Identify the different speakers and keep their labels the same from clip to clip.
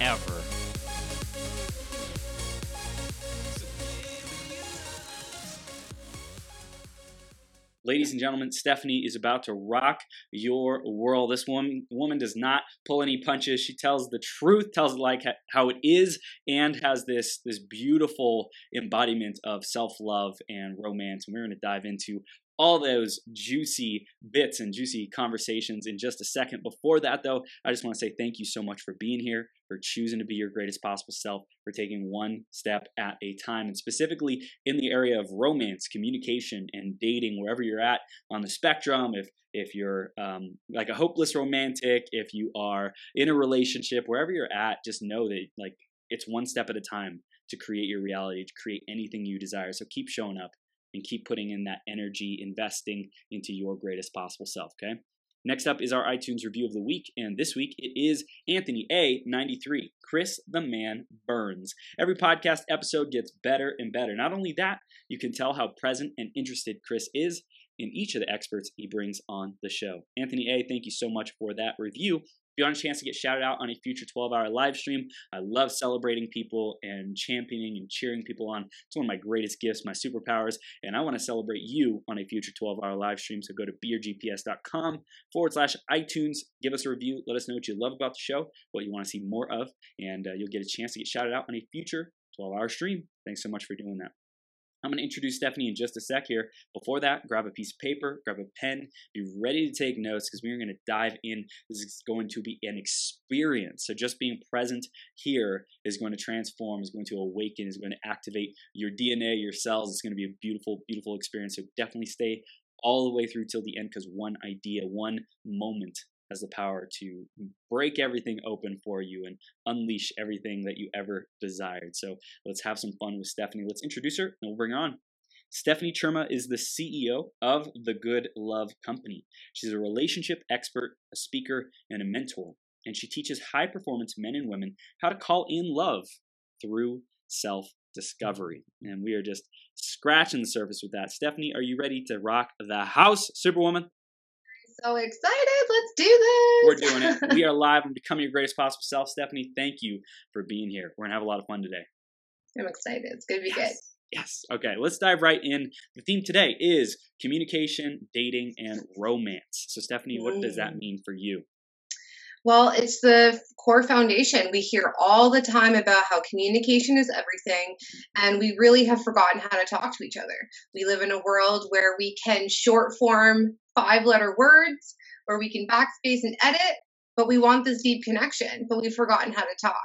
Speaker 1: ever. Ladies and gentlemen, Stephanie is about to rock your world. This woman, woman does not pull any punches. She tells the truth, tells it like how it is, and has this, this beautiful embodiment of self love and romance. And we're going to dive into all those juicy bits and juicy conversations in just a second. Before that, though, I just want to say thank you so much for being here, for choosing to be your greatest possible self, for taking one step at a time, and specifically in the area of romance, communication, and dating, wherever you're at on the spectrum. If if you're um, like a hopeless romantic, if you are in a relationship, wherever you're at, just know that like it's one step at a time to create your reality, to create anything you desire. So keep showing up and keep putting in that energy, investing into your greatest possible self, okay? Next up is our iTunes review of the week, and this week it is Anthony A93, Chris the Man Burns. Every podcast episode gets better and better. Not only that, you can tell how present and interested Chris is in each of the experts he brings on the show. Anthony A, thank you so much for that review you want a chance to get shouted out on a future 12 hour live stream, I love celebrating people and championing and cheering people on. It's one of my greatest gifts, my superpowers, and I want to celebrate you on a future 12 hour live stream. So go to beergps.com forward slash iTunes. give us a review, let us know what you love about the show, what you want to see more of, and uh, you'll get a chance to get shouted out on a future 12 hour stream. Thanks so much for doing that. I'm going to introduce Stephanie in just a sec here. Before that, grab a piece of paper, grab a pen, be ready to take notes because we're going to dive in. This is going to be an experience. So, just being present here is going to transform, is going to awaken, is going to activate your DNA, your cells. It's going to be a beautiful, beautiful experience. So, definitely stay all the way through till the end because one idea, one moment has the power to break everything open for you and unleash everything that you ever desired. So let's have some fun with Stephanie. Let's introduce her and we'll bring on. Stephanie Churma is the CEO of the Good Love Company. She's a relationship expert, a speaker, and a mentor. And she teaches high performance men and women how to call in love through self discovery. And we are just scratching the surface with that. Stephanie, are you ready to rock the house, Superwoman?
Speaker 2: So excited. Let's do this.
Speaker 1: We're doing it. we are live and becoming your greatest possible self. Stephanie, thank you for being here. We're going to have a lot of fun today.
Speaker 2: I'm excited. It's going to be
Speaker 1: yes. good. Yes. Okay, let's dive right in. The theme today is communication, dating, and romance. So, Stephanie, what does that mean for you?
Speaker 2: Well, it's the core foundation. We hear all the time about how communication is everything, and we really have forgotten how to talk to each other. We live in a world where we can short form five letter words, where we can backspace and edit, but we want this deep connection, but we've forgotten how to talk.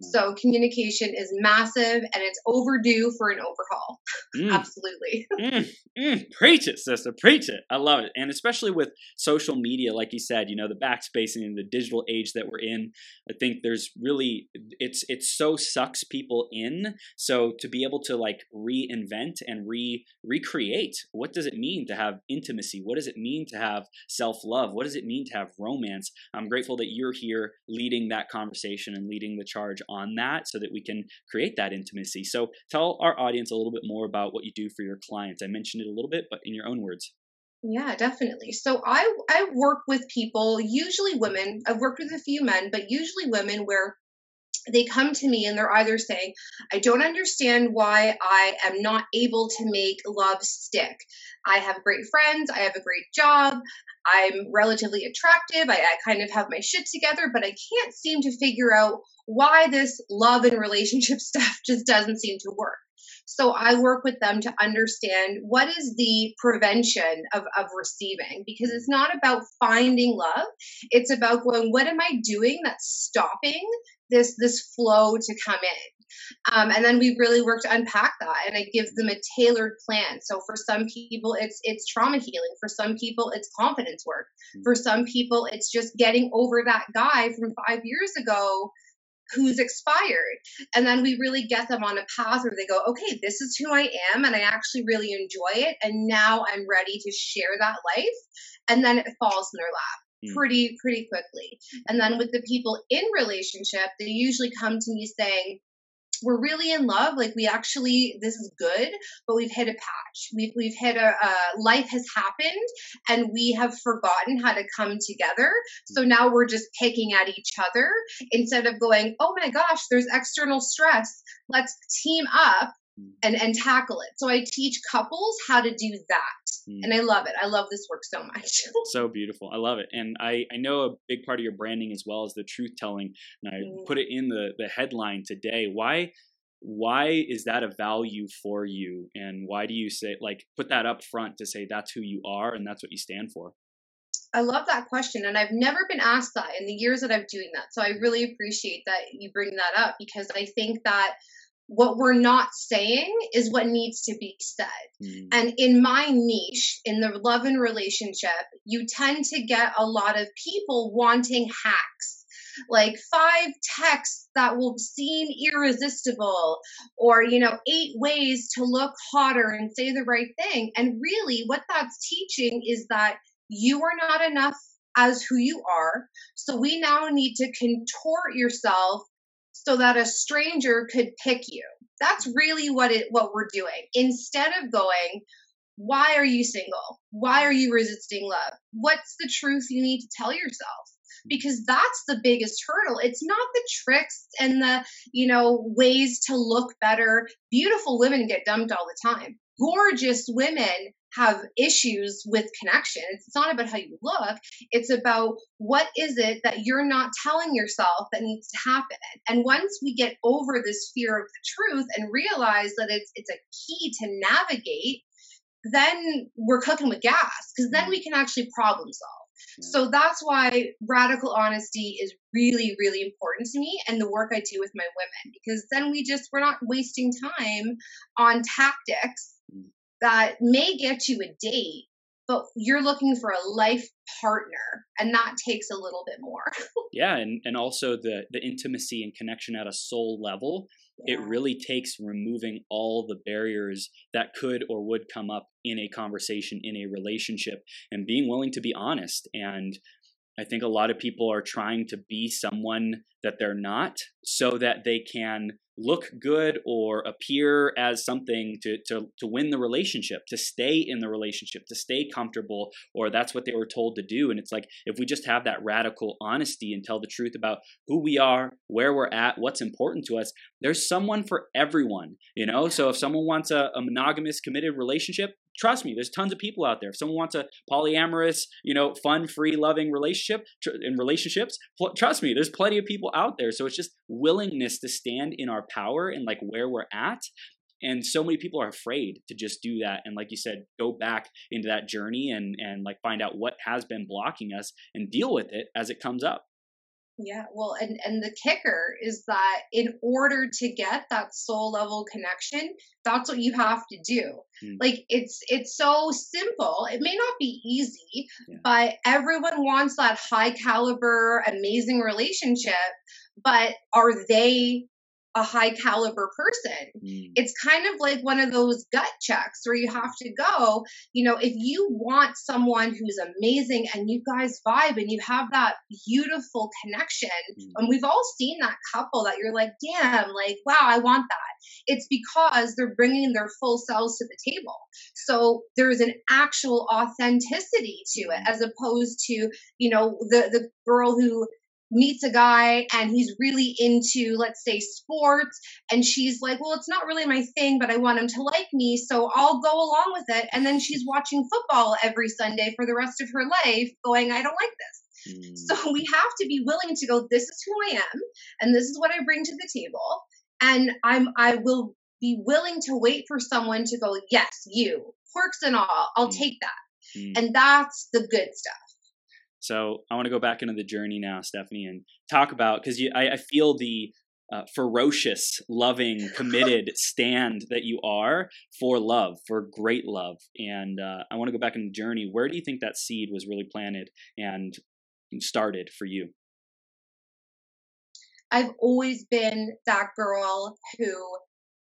Speaker 2: So communication is massive and it's overdue for an overhaul. Mm. Absolutely.
Speaker 1: mm, mm, preach it, sister. Preach it. I love it. And especially with social media, like you said, you know, the backspacing and the digital age that we're in, I think there's really it's it so sucks people in. So to be able to like reinvent and re recreate, what does it mean to have intimacy? What does it mean to have self-love? What does it mean to have romance? I'm grateful that you're here leading that conversation and leading the charge on that so that we can create that intimacy. So tell our audience a little bit more about what you do for your clients. I mentioned it a little bit, but in your own words.
Speaker 2: Yeah, definitely. So I I work with people, usually women. I've worked with a few men, but usually women where they come to me and they're either saying, I don't understand why I am not able to make love stick. I have great friends, I have a great job, I'm relatively attractive, I, I, kind of have my shit together, but I can't seem to figure out why this love and relationship stuff just doesn't seem to work. So I work with them to understand what is the prevention of, of receiving because it's not about finding love. It's about going, what am I doing that's stopping this this flow to come in? Um, and then we really work to unpack that and it gives them a tailored plan so for some people it's it's trauma healing for some people it's confidence work hmm. for some people it's just getting over that guy from five years ago who's expired. And then we really get them on a path where they go, okay, this is who I am, and I actually really enjoy it. And now I'm ready to share that life. And then it falls in their lap. Pretty pretty quickly and then with the people in relationship they usually come to me saying we're really in love. Like we actually, this is good, but we've hit a patch. We've we've hit a, a life has happened, and we have forgotten how to come together. So now we're just picking at each other instead of going, oh my gosh, there's external stress. Let's team up Mm. And and tackle it. So I teach couples how to do that. Mm. And I love it. I love this work so much.
Speaker 1: so beautiful. I love it. And I, I know a big part of your branding as well as the truth telling. And I mm. put it in the, the headline today. Why why is that a value for you? And why do you say like put that up front to say that's who you are and that's what you stand for?
Speaker 2: I love that question. And I've never been asked that in the years that I'm doing that. So I really appreciate that you bring that up because I think that what we're not saying is what needs to be said. Mm. And in my niche, in the love and relationship, you tend to get a lot of people wanting hacks. Like five texts that will seem irresistible, or, you know, eight ways to look hotter and say the right thing. And really, what that's teaching is that you are not enough as who you are. So we now need to contort yourself so that a stranger could pick you. That's really what it what we're doing. Instead of going, why are you single? Why are you resisting love? What's the truth you need to tell yourself? Because that's the biggest hurdle. It's not the tricks and the, you know, ways to look better. Beautiful women get dumped all the time. Gorgeous women have issues with connection. It's not about how you look. It's about what is it that you're not telling yourself that needs to happen. And once we get over this fear of the truth and realize that it's it's a key to navigate, then we're cooking with gas because then mm-hmm. we can actually problem solve. So that's why radical honesty is really, really important to me and the work I do with my women because then we just, we're not wasting time on tactics that may get you a date, but you're looking for a life partner and that takes a little bit more.
Speaker 1: yeah, and, and also the the intimacy and connection at a soul level. Yeah. It really takes removing all the barriers that could or would come up in a conversation, in a relationship, and being willing to be honest. And I think a lot of people are trying to be someone that they're not so that they can look good or appear as something to, to, to win the relationship, to stay in the relationship, to stay comfortable, or that's what they were told to do. And it's like, if we just have that radical honesty and tell the truth about who we are, where we're at, what's important to us, there's someone for everyone, you know? So if someone wants a, a monogamous, committed relationship, trust me, there's tons of people out there. If someone wants a polyamorous, you know, fun, free, loving relationship tr- in relationships, pl- trust me, there's plenty of people out there. So it's just willingness to stand in our power and like where we're at. And so many people are afraid to just do that. And like you said, go back into that journey and and like find out what has been blocking us and deal with it as it comes up.
Speaker 2: Yeah, well, and and the kicker is that in order to get that soul level connection, that's what you have to do. Mm. Like it's it's so simple. It may not be easy, yeah. but everyone wants that high caliber, amazing relationship. But are they a high caliber person. Mm. It's kind of like one of those gut checks where you have to go, you know, if you want someone who's amazing and you guys vibe and you have that beautiful connection, mm. and we've all seen that couple that you're like, damn, like, wow, I want that. It's because they're bringing their full selves to the table. So there's an actual authenticity to it mm. as opposed to, you know, the, the girl who meets a guy and he's really into, let's say, sports. And she's like, well, it's not really my thing, but I want him to like me. So I'll go along with it. And then she's watching football every Sunday for the rest of her life, going, I don't like this. Mm. So we have to be willing to go, this is who I am. And this is what I bring to the table. And I'm, I will be willing to wait for someone to go, yes, you, quirks and all, I'll mm. take that. Mm. And that's the good stuff.
Speaker 1: So I want to go back into the journey now, Stephanie, and talk about because I, I, feel the uh, ferocious, loving, committed stand that you are for love, for great love. And uh, I want to go back in the journey. Where do you think that seed was really planted and started for you?
Speaker 2: I've always been that girl who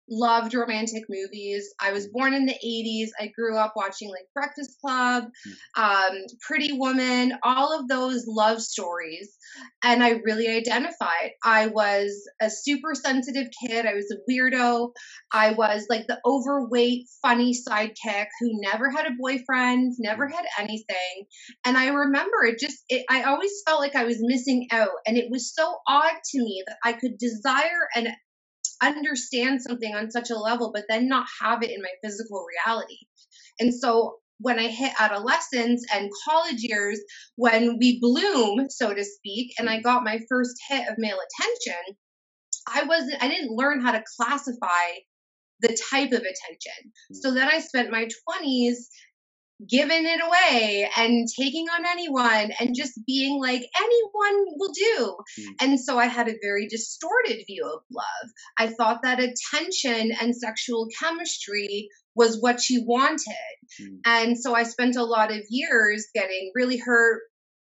Speaker 2: loved romantic movies. I was born in the 80s. I grew up watching like Breakfast Club, hmm. um, Pretty Woman, all of those love stories. And I really identified. I was a super sensitive kid. I was a weirdo. I was like the overweight, funny sidekick who never had a boyfriend, never had anything. And I remember it just, it, I always felt like I was missing out. And it was so odd to me that I could desire and understand something on such a level, but then not have it in my physical reality. And so when I hit adolescence and college years, when we bloom, so to speak, and I got my first hit of male attention, I wasn't, I didn't learn how to classify the type of attention. Mm. So then I spent my 20s giving it away and taking on anyone and just being like anyone will do. Mm. and so i had a very distorted view of love. I thought that attention and sexual chemistry was what she wanted. Mm. and so i spent a lot of years getting really hurt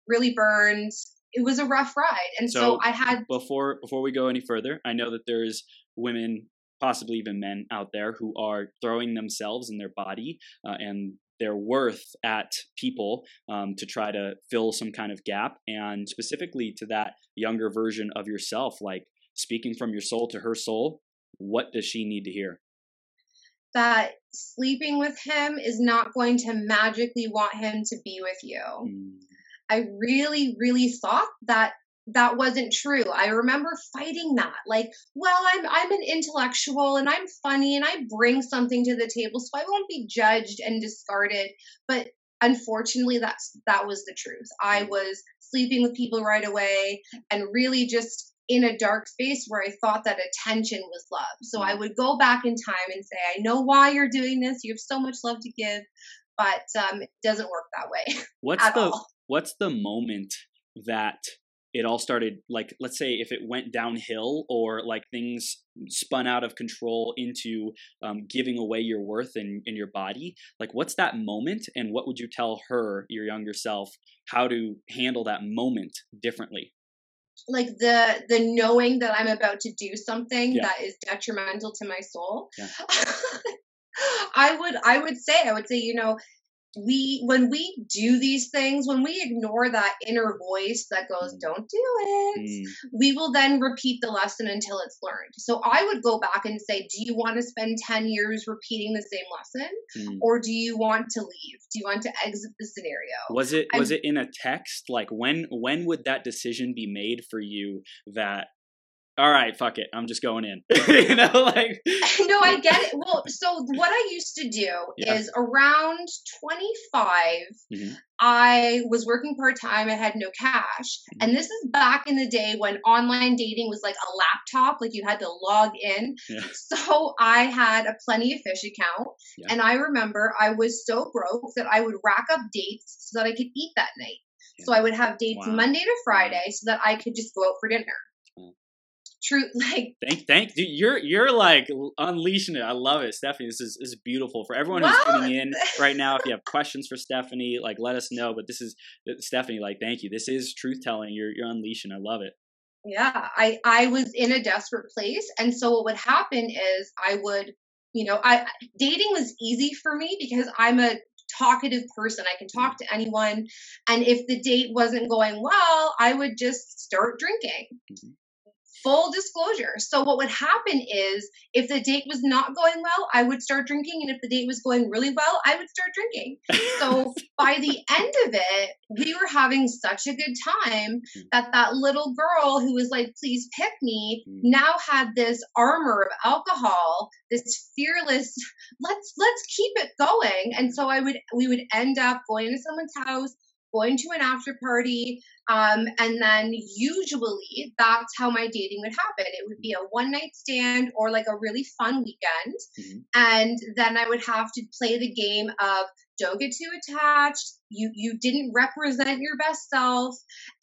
Speaker 2: really burned. It was a rough ride. And so, so i had
Speaker 1: before before we go any further i know that there's women possibly even men out there who are throwing themselves and their body uh, and their worth at people um, to try to fill some kind of gap. And specifically to that younger version of yourself like speaking from your soul to her soul what does she need to hear?
Speaker 2: That sleeping with him is not going to magically want him to be with you. Mm. i really really thought that that wasn't true. I remember fighting that. Like, well, I'm I'm an intellectual and I'm funny and I bring something to the table, so I won't be judged and discarded. But unfortunately that's that was the truth. I mm. was sleeping with people right away and really just in a dark space where I thought that attention was love. So I mm. would go back in time and say, I know why you're doing this. You have so much love to give, but um, it doesn't work that way.
Speaker 1: What's the all. what's the moment that it all started like let's say if it went downhill or like things spun out of control into um, giving away your worth in, in your body like what's that moment and what would you tell her your younger self how to handle that moment differently
Speaker 2: like the the knowing that i'm about to do something yeah. that is detrimental to my soul yeah. i would i would say i would say you know we when we do these things when we ignore that inner voice that goes mm. don't do it mm. we will then repeat the lesson until it's learned so i would go back and say do you want to spend 10 years repeating the same lesson mm. or do you want to leave do you want to exit the scenario
Speaker 1: was it was I'm, it in a text like when when would that decision be made for you that all right, fuck it, I'm just going in. you know, like
Speaker 2: no, I get it. Well, so what I used to do yeah. is around 25, mm-hmm. I was working part time. I had no cash, mm-hmm. and this is back in the day when online dating was like a laptop, like you had to log in. Yeah. So I had a Plenty of Fish account, yeah. and I remember I was so broke that I would rack up dates so that I could eat that night. So I would have dates wow. Monday to Friday so that I could just go out for dinner true like
Speaker 1: thank thank dude, you're you're like unleashing it i love it stephanie this is, this is beautiful for everyone who's tuning in right now if you have questions for stephanie like let us know but this is stephanie like thank you this is truth telling you're you're unleashing i love it
Speaker 2: yeah i i was in a desperate place and so what would happen is i would you know i dating was easy for me because i'm a talkative person. I can talk to anyone. And if the date wasn't going well, I would just start drinking. Mm-hmm full disclosure. So what would happen is if the date was not going well, I would start drinking. And if the date was going really well, I would start drinking. So by the end of it, we were having such a good time hmm. that that little girl who was like, please pick me, hmm. now had this armor of alcohol, this fearless, let's, let's keep it going. And so I would, we would end up going to someone's house, going to an after party. Um, and then usually that's how my dating would happen. It would be a one night stand or like a really fun weekend. Mm-hmm. And then I would have to play the game of don't get too attached. You you didn't represent your best self.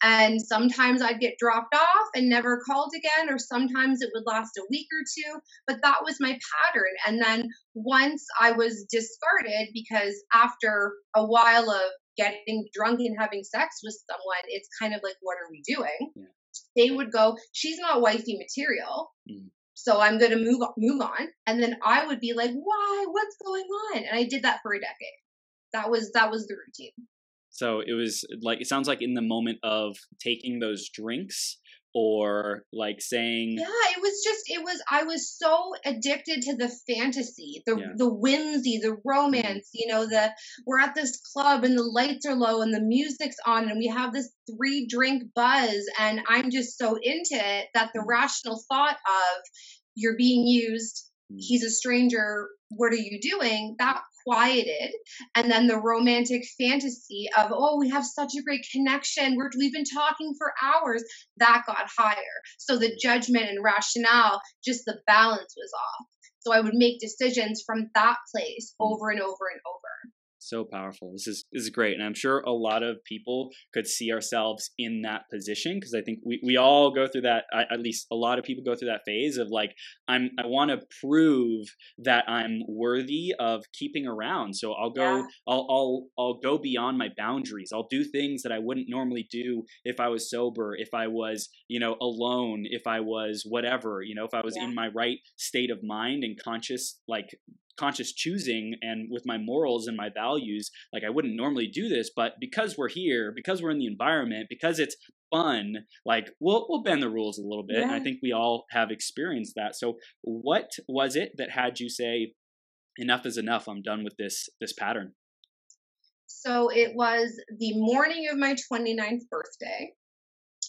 Speaker 2: And sometimes I'd get dropped off and never called again, or sometimes it would last a week or two. But that was my pattern. And then once I was discarded because after a while of getting drunk and having sex with someone, it's kind of like, what are we doing? Yeah. they would go, "She's not wifey material."
Speaker 1: Mm.
Speaker 2: So I'm going to move move on, and then I would be like, "Why? What's going on?" And I did that for a decade. That was that was the routine.
Speaker 1: So it was like it sounds like in the moment of taking those drinks or like saying
Speaker 2: yeah it was just it was i was so addicted to the fantasy the
Speaker 1: Yeah.
Speaker 2: the whimsy the romance you know the we're at this club and the lights are low and the music's on and we have this three drink buzz and i'm just so into it that the
Speaker 1: Mm.
Speaker 2: rational thought of you're being used
Speaker 1: Mm.
Speaker 2: he's a stranger what are you doing that quieted and then the romantic fantasy of oh we have such a great connection. We're, we've been talking for hours. That got higher. So the judgment and rationale just the balance was off. So i would make decisions from that place
Speaker 1: Mm.
Speaker 2: over and over and over
Speaker 1: so powerful. This is this is great, and I'm sure a lot of people could see ourselves in that position because I think we, we all go through that. I- At least a lot of people go through that phase of like I'm I want to prove that I'm worthy of keeping around. So I'll go
Speaker 2: Yeah.
Speaker 1: I'll I'll I'll go beyond my boundaries. I'll do things that I wouldn't normally do if I was sober, if I was you know alone, if I was whatever you know if I was
Speaker 2: Yeah.
Speaker 1: in my right state of mind and conscious like conscious choosing and with my morals and my values like i wouldn't normally do this but because we're here because we're in the environment because it's fun like we'll we'll bend the rules a little bit and i think we all have experienced that. So what was it that had you say enough is enough i'm done with this this pattern
Speaker 2: so it was the morning of my 29th birthday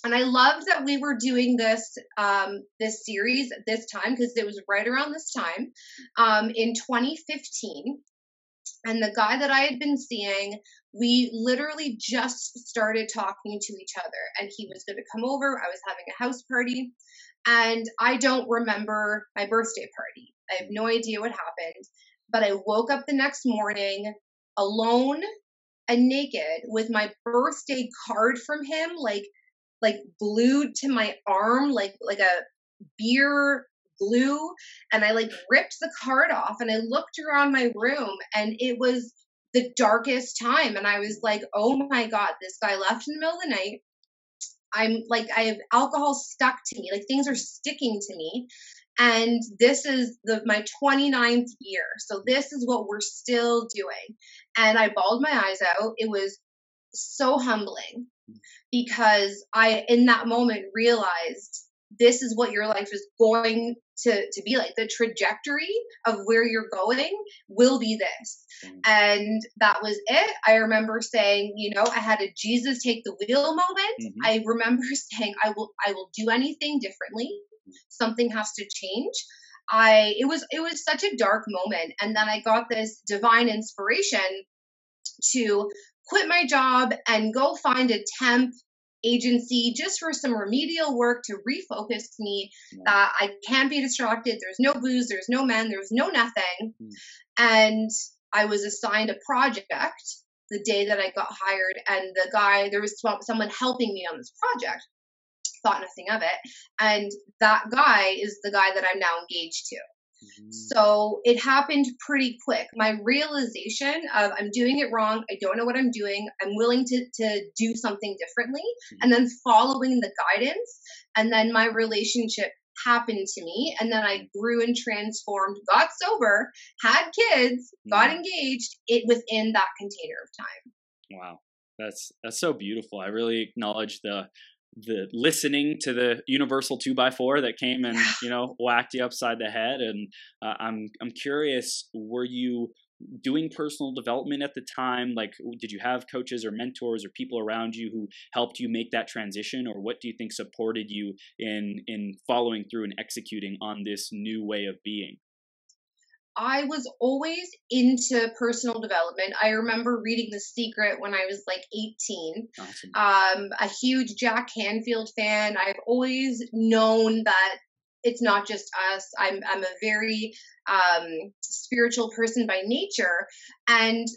Speaker 2: and i loved that we were doing this um, this series at this time because it was right around this time um, in 2015 and the guy that i had been seeing we literally just started talking to each other and he was going to come over i was having a house party and i don't remember my birthday party. I have no idea what happened but i woke up the next morning alone and naked with my birthday card from him like like glued to my arm like like a beer glue and I like ripped the card off and I looked around my room and it was the darkest time and I was like oh my god this guy left in the middle of the night. I'm like I have alcohol stuck to me like things are sticking to me and this is the my 29th year so this is what we're still doing. And I bawled my eyes out. It was so humbling because I in that moment realized this is what your life is going to to be like. The trajectory of where you're going will be this.
Speaker 1: Mm.
Speaker 2: and that was it. I remember saying you know i had a jesus take the wheel moment.
Speaker 1: Mhm.
Speaker 2: i remember saying i will i will do anything differently. Something has to change. I it was it was such a dark moment. And then i got this divine inspiration to quit my job and go find a temp agency just for some remedial work to refocus me that I can't be distracted. There's no booze, there's no men, there's no nothing.
Speaker 1: Mm.
Speaker 2: And I was assigned a project the day that I got hired, and the guy, there was someone helping me on this project. Thought nothing of it. And that guy is the guy that I'm now engaged to.
Speaker 1: Mhm.
Speaker 2: So it happened pretty quick. My realization of I'm doing it wrong, I don't know what I'm doing, I'm willing to, to do something differently, mm-hmm. and then following the guidance. And then my relationship happened to me, and then I mm-hmm. grew and transformed, got sober, had kids, got
Speaker 1: mm-hmm.
Speaker 2: engaged, it within that container of time.
Speaker 1: Wow, that's that's so beautiful. I really acknowledge the the listening to the universal two by four that came and you know whacked you upside the head. And uh, I'm I'm curious, were you doing personal development at the time? Like, did you have coaches or mentors or people around you who helped you make that transition, or what do you think supported you in in following through and executing on this new way of being?
Speaker 2: I was always into personal development. I remember reading The Secret when I was like 18.
Speaker 1: Awesome.
Speaker 2: um, a huge Jack Canfield fan. I've always known that it's not just us. I'm I'm a very um, spiritual person by nature, and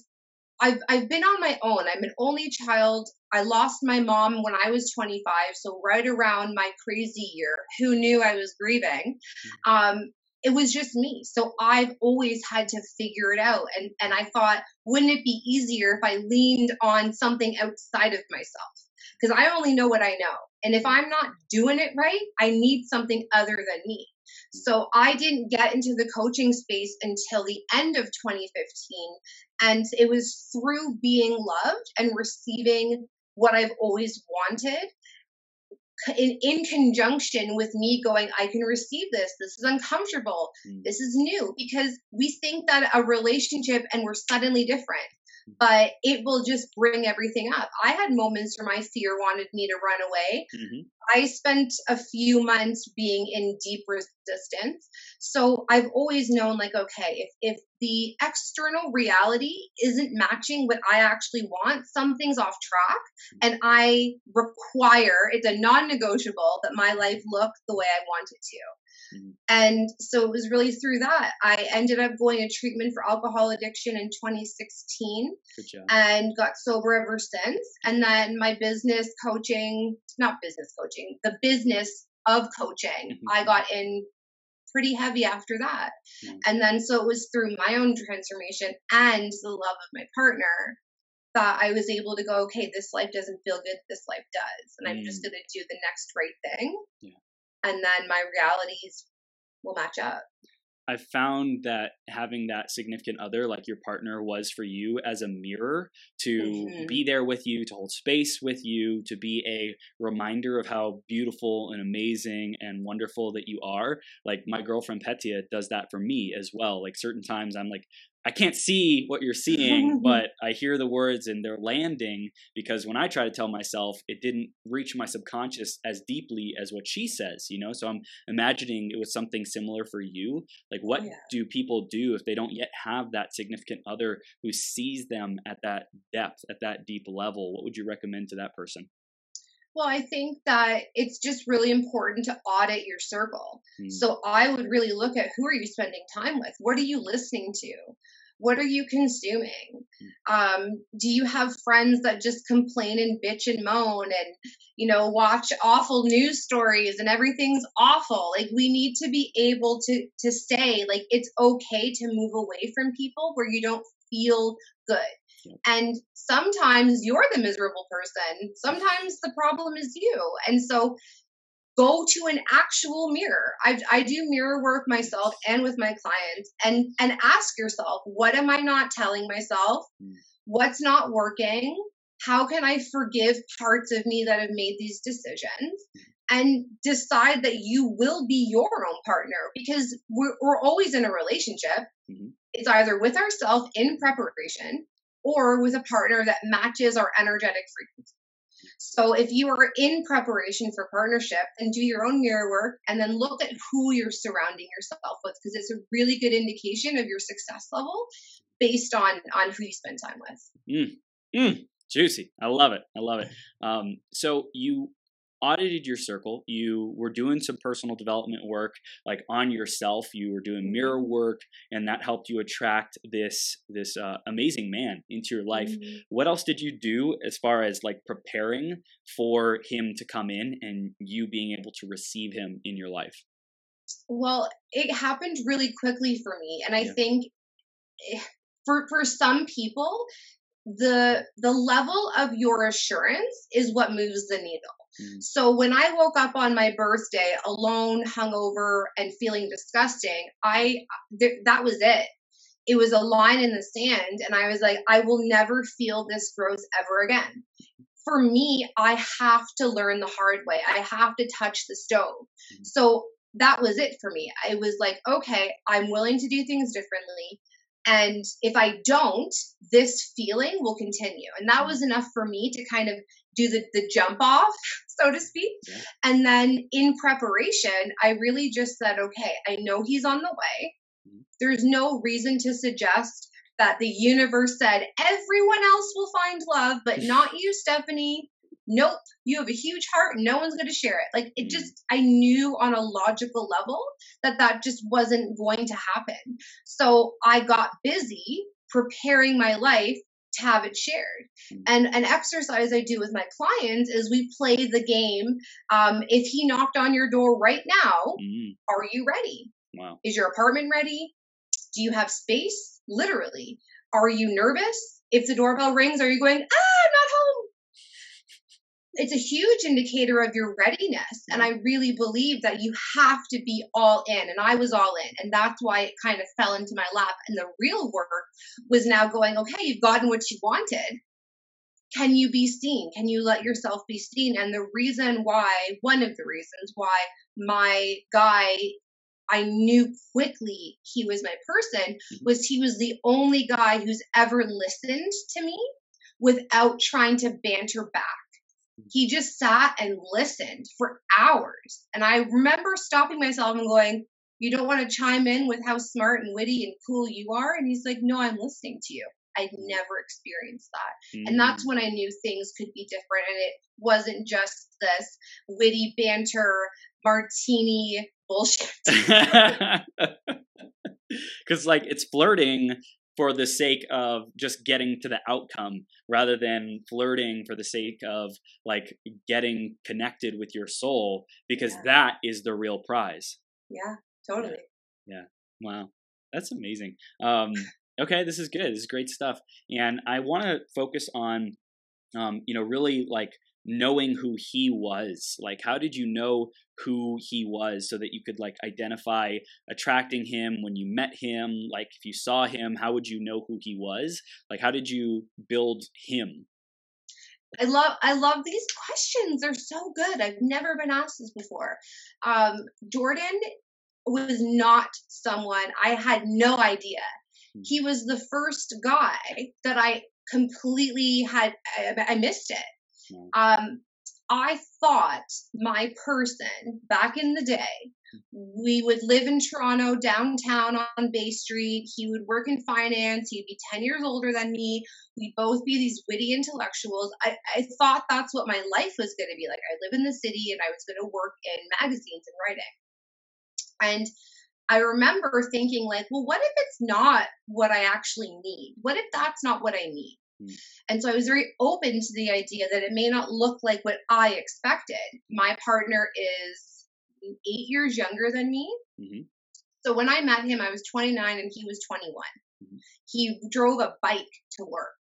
Speaker 2: I've I've been on my own. I'm an only child. I lost my mom when I was 25, so right around my crazy year. Who knew I was grieving? Um, it was just me. So I've always had to figure it out. And and I thought, wouldn't it be easier if I leaned on something outside of myself? Because I only know what I know. And if I'm not doing it right, I need something other than me. So I didn't get into the coaching space until the end of 2015. And it was through being loved and receiving what I've always wanted in, in conjunction with me going, I can receive this. This is uncomfortable. Mm. This is new because we think that a relationship and we're suddenly different but it will just bring everything up. I had moments where my fear wanted me to run away. Mm-hmm. I spent a few months being in deep resistance. So I've always known, like, okay, if, if the external reality isn't matching what I actually want, something's off track. Mm-hmm. And I require, it's a non negotiable that my life look the way I want it to. Mm-hmm. And so it was really through that. I ended up going to treatment for alcohol addiction in 2016 and got sober ever since. And then my business coaching, not business coaching, the business of coaching, mm-hmm. I got in pretty heavy after that. Mm-hmm. And then so it was through my own transformation and the love of my partner that I was able to go, okay, this life doesn't feel good, this life does. And I'm just mm. going to do the next right thing. Yeah and then my realities will match up.
Speaker 1: I found that having that significant other, like your partner, was for you as a mirror to mm-hmm. be there with you, to hold space with you, to be a reminder of how beautiful and amazing and wonderful that you are. Like my girlfriend Petia does that for me as well. Like certain times I'm like, I can't see what you're seeing, but I hear the words and they're landing because when I try to tell myself, it didn't reach my subconscious as deeply as what she says, you know? So I'm imagining it was something similar for you. Like, what yeah. do people do if they don't yet have that significant other who sees them at that depth, at that deep level? What would you recommend to that person?
Speaker 2: Well, I think that it's just really important to audit your circle. Mm. So I would really look at who are you spending time with? What are you listening to? What are you consuming? Hmm. Um, do you have friends that just complain and bitch and moan and, you know, watch awful news stories and everything's awful? Like we need to be able to to say like it's okay to move away from people where you don't feel good. And sometimes you're the miserable person. Sometimes the problem is you. And so go to an actual mirror. I, I do mirror work myself and with my clients and, and ask yourself, what am I not telling myself? Hmm. What's not working? How can I forgive parts of me that have made these decisions? And decide that you will be your own partner because we're, we're always in a relationship. Mm-hmm. It's either with ourselves in preparation or with a partner that matches our energetic frequency. So if you are in preparation for partnership, then do your own mirror work and then look at who you're surrounding yourself with because it's a really good indication of your success level based on on who you spend time with.
Speaker 1: Mm. Mm. Juicy. I love it. I love it. Um, so you audited your circle you were doing some personal development work like on yourself you were doing mirror mm-hmm. work and that helped you attract this this uh, amazing man into your life mm-hmm. what else did you do as far as like preparing for him to come in and you being able to receive him in your life
Speaker 2: well it happened really quickly for me and i yeah. think eh, for for some people the the level of your assurance is what moves the needle Mm. So when I woke up on my birthday alone, hungover, and feeling disgusting, I th- that was it. It was a line in the sand, and I was like, I will never feel this gross ever again. For me, I have to learn the hard way. I have to touch the stove. Mm. So that was it for me. I was like, okay, I'm willing to do things differently. And if I don't, this feeling will continue. And that mm. was enough for me to kind of do the, the jump off, so to speak. Yeah. And then in preparation, I really just said, okay, I know he's on the way. Mm-hmm. There's no reason to suggest that the universe said everyone else will find love, but not you, Stephanie. Nope, you have a huge heart. No one's going to share it. Like it mm. just, I knew on a logical level that that just wasn't going to happen. So I got busy preparing my life to have it shared. Mm. And an exercise I do with my clients is we play the game. Um, if he knocked on your door right now, mm. are you ready? Wow. Is your apartment ready? Do you have space? Literally. Are you nervous? If the doorbell rings, are you going, ah, I'm not home? It's a huge indicator of your readiness. And I really believe that you have to be all in. And I was all in. And that's why it kind of fell into my lap. And the real work was now going, okay, you've gotten what you wanted. Can you be seen? Can you let yourself be seen? And the reason why, one of the reasons why my guy I knew quickly he was my person was he was the only guy who's ever listened to me without trying to banter back. He just sat and listened for hours. And I remember stopping myself and going, You don't want to chime in with how smart and witty and cool you are? And he's like, No, I'm listening to you. I'd never experienced that. Mm. And that's mm. when I knew things could be different. And it wasn't just this witty banter, martini bullshit.
Speaker 1: Because, like, it's flirting for the sake of just getting to the outcome rather than flirting for the sake of like getting connected with your soul because yeah. that is the real prize.
Speaker 2: Yeah, totally.
Speaker 1: Yeah. yeah. Wow. That's amazing. Um okay, this is good. This is great stuff. And I want to focus on um you know really like knowing who he was like how did you know who he was so that you could like identify attracting him when you met him like if you saw him how would you know who he was like how did you build him
Speaker 2: I love I love these questions. They're so good. I've never been asked this before. Um, Jordan was not someone I had no idea. Hmm. He was the first guy that I completely had I, I missed it. Um, I thought my person back in the day, we would live in Toronto, downtown on Bay Street. He would work in finance. He'd be 10 years older than me. We'd both be these witty intellectuals. I, I thought that's what my life was going to be like. I live in the city and I was going to work in magazines and writing. And I remember thinking, like, well, what if it's not what I actually need? What if that's not what I need? Mm. And so I was very open to the idea that it may not look like what I expected. My partner is eight years younger than me. Mm-hmm. So when I met him, I was 29 and he was 21. Mm-hmm. He drove a bike to work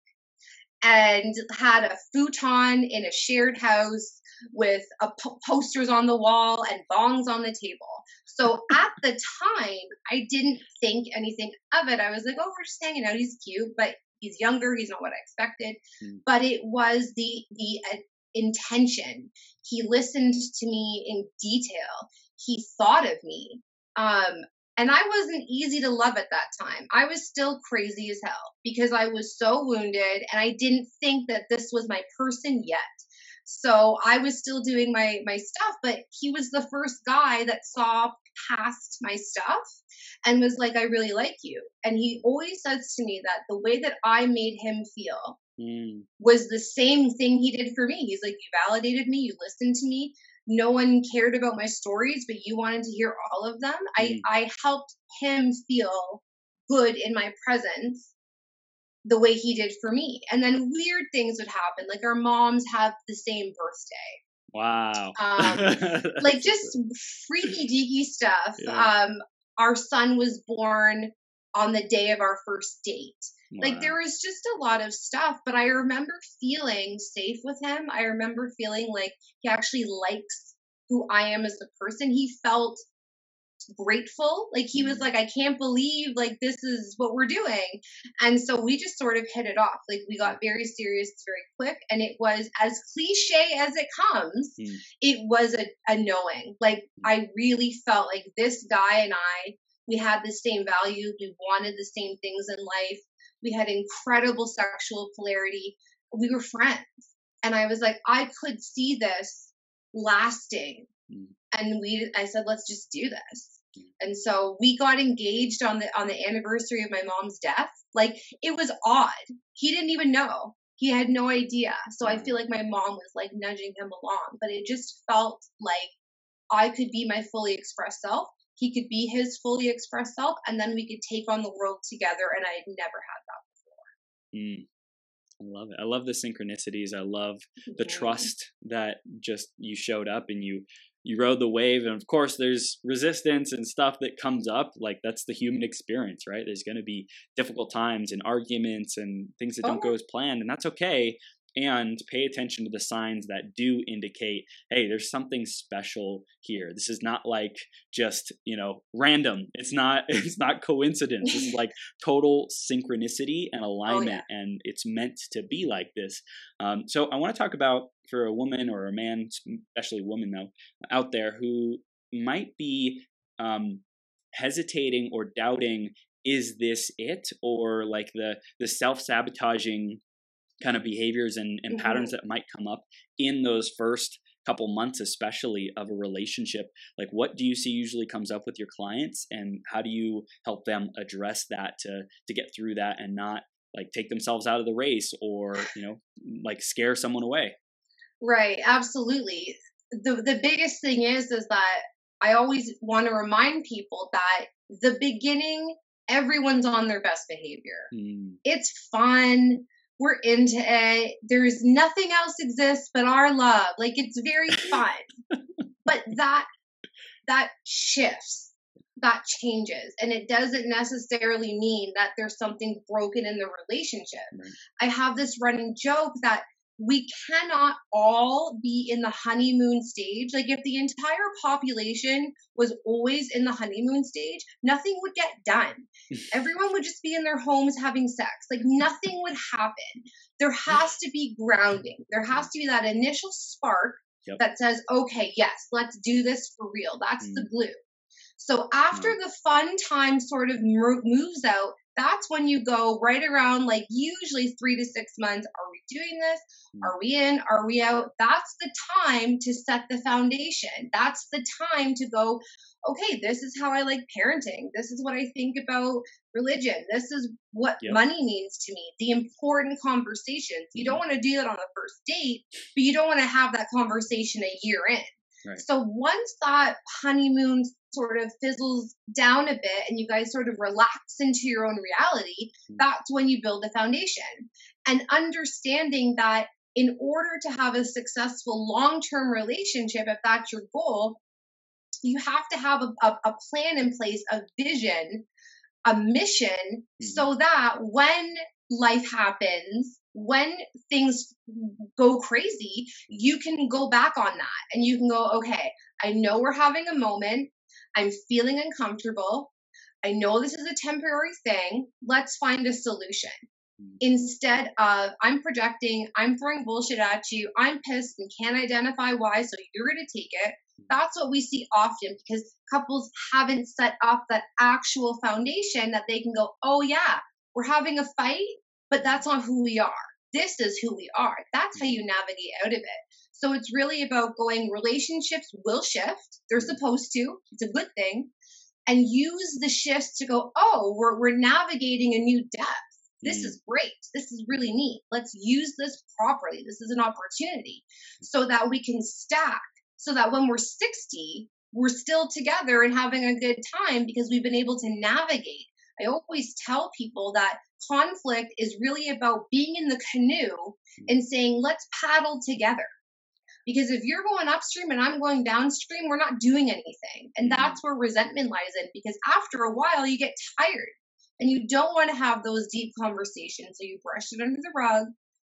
Speaker 2: and had a futon in a shared house with po- posters on the wall and bongs on the table. So at the time, I didn't think anything of it. I was like, oh, we're just hanging out. He's cute. But he's younger he's not what i expected mm. but it was the the uh, intention he listened to me in detail he thought of me um and I wasn't easy to love at that time. I was still crazy as hell because I was so wounded and I didn't think that this was my person yet. So I was still doing my my stuff, but he was the first guy that saw past my stuff and was like, I really like you. And he always says to me that the way that I made him feel mm. was the same thing he did for me. He's like, You validated me, you listened to me. No one cared about my stories, but you wanted to hear all of them. Mm. I, I helped him feel good in my presence the way he did for me. And then weird things would happen. Like our moms have the same birthday.
Speaker 1: Wow.
Speaker 2: Um, like just freaky deaky stuff. Yeah. Um, our son was born on the day of our first date. Wow. Like there was just a lot of stuff, but I remember feeling safe with him. I remember feeling like he actually likes who I am as a person. He felt grateful. Like he was mm. like, I can't believe like this is what we're doing. And so we just sort of hit it off. Like we got very serious very quick. And it was as cliche as it comes, mm. it was a, a knowing. Like mm. I really felt like this guy and I, we had the same values. We wanted the same things in life. We had incredible sexual polarity. We were friends. And I was like, I could see this lasting mm. and we i said let's just do this and so we got engaged on the on the anniversary of my mom's death. Like it was odd. He didn't even know. He had no idea. So I feel like my mom was like nudging him along, but it just felt like I could be my fully expressed self. He could be his fully expressed self, and then we could take on the world together. And I had never had that before.
Speaker 1: Mm. I love it. I love the synchronicities. I love the trust that just you showed up and you you rode the wave and of course there's resistance and stuff that comes up like that's the human experience right there's going to be difficult times and arguments and things that don't go oh. as planned and that's okay and pay attention to the signs that do indicate hey there's something special here. This is not like just you know random. It's not it's not coincidence. This is like total synchronicity and alignment oh, yeah. and it's meant to be like this. Um, so i want to talk about for a woman or a man especially a woman though out there who might be um, hesitating or doubting is this it? Or like the the self-sabotaging kind of behaviors and, and mm-hmm. patterns that might come up in those first couple months especially of a relationship like what do you see usually comes up with your clients and how do you help them address that to to get through that and not like take themselves out of the race or you know like scare someone away
Speaker 2: right absolutely the the biggest thing is is that i always want to remind people that the beginning everyone's on their best behavior mm. it's fun we're into it. There's nothing else exists but our love. Like it's very fun. but that that shifts, that changes. And it doesn't necessarily mean that there's something broken in the relationship. Right. I have this running joke that we cannot all be in the honeymoon stage. Like, if the entire population was always in the honeymoon stage, nothing would get done. Everyone would just be in their homes having sex. Like, nothing would happen. There has to be grounding, there has to be that initial spark yep. that says, okay, yes, let's do this for real. That's mm. the glue. So, after mm. the fun time sort of moves out, that's when you go right around like usually three to six months. Are we doing this? Mm. Are we in? Are we out? That's the time to set the foundation. That's the time to go, okay, this is how I like parenting. This is what I think about religion. This is what yep. money means to me. The important conversations. You don't mm-hmm. want to do that on the first date, but you don't want to have that conversation a year in. Right. So once that honeymoon sort of fizzles down a bit and you guys sort of relax into your own reality, mm-hmm. that's when you build the foundation. And understanding that in order to have a successful long term relationship, if that's your goal, you have to have a, a, a plan in place, a vision, a mission, mm-hmm. so that when life happens, when things go crazy, you can go back on that and you can go, okay, I know we're having a moment. I'm feeling uncomfortable. I know this is a temporary thing. Let's find a solution. Hmm. Instead of I'm projecting, I'm throwing bullshit at you, I'm pissed and can't identify why, so you're going to take it. Hmm. That's what we see often because couples haven't set up that actual foundation that they can go, oh, yeah, we're having a fight, but that's not who we are. This is who we are. That's how you navigate out of it. So it's really about going, relationships will shift. They're supposed to, it's a good thing. And use the shifts to go, oh, we're, we're navigating a new depth. This mm. is great. This is really neat. Let's use this properly. This is an opportunity so that we can stack, so that when we're 60, we're still together and having a good time because we've been able to navigate. I always tell people that conflict is really about being in the canoe mm. and saying, let's paddle together. Because if you're going upstream and I'm going downstream, we're not doing anything. And mm-hmm. that's where resentment lies in because after a while, you get tired and you don't want to have those deep conversations. So you brush it under the rug,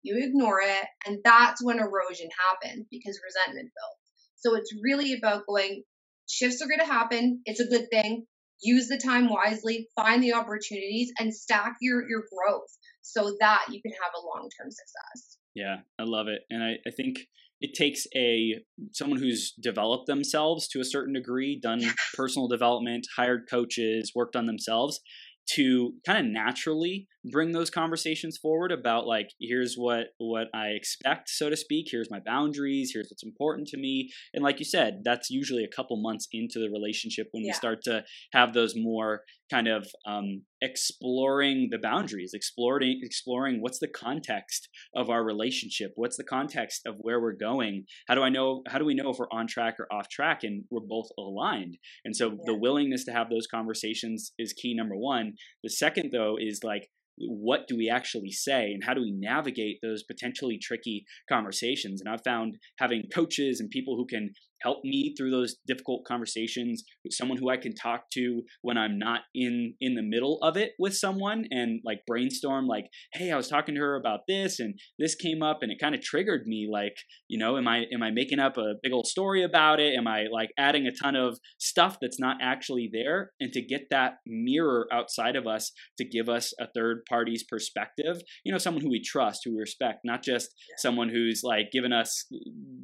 Speaker 2: you ignore it, and that's when erosion happens because resentment builds. So it's really about going, shifts are going to happen. It's a good thing. Use the time wisely, find the opportunities, and stack your, your growth so that you can have a long term success.
Speaker 1: Yeah, I love it. And I, I think it takes a someone who's developed themselves to a certain degree, done personal development, hired coaches, worked on themselves to kind of naturally bring those conversations forward about like here's what what I expect so to speak here's my boundaries here's what's important to me and like you said that's usually a couple months into the relationship when yeah. we start to have those more kind of um, exploring the boundaries exploring exploring what's the context of our relationship what's the context of where we're going how do I know how do we know if we're on track or off track and we're both aligned and so yeah. the willingness to have those conversations is key number one the second though is like what do we actually say and how do we navigate those potentially tricky conversations? And i've found having coaches and people who can help me through those difficult conversations someone who i can talk to when i'm not in in the middle of it with someone and like brainstorm like hey i was talking to her about this and this came up and it kind of triggered me like you know am i am i making up a big old story about it? Am i like adding a ton of stuff that's not actually there? And to get that mirror outside of us to give us a third party's perspective you know someone who we trust who we respect not just someone who's like giving us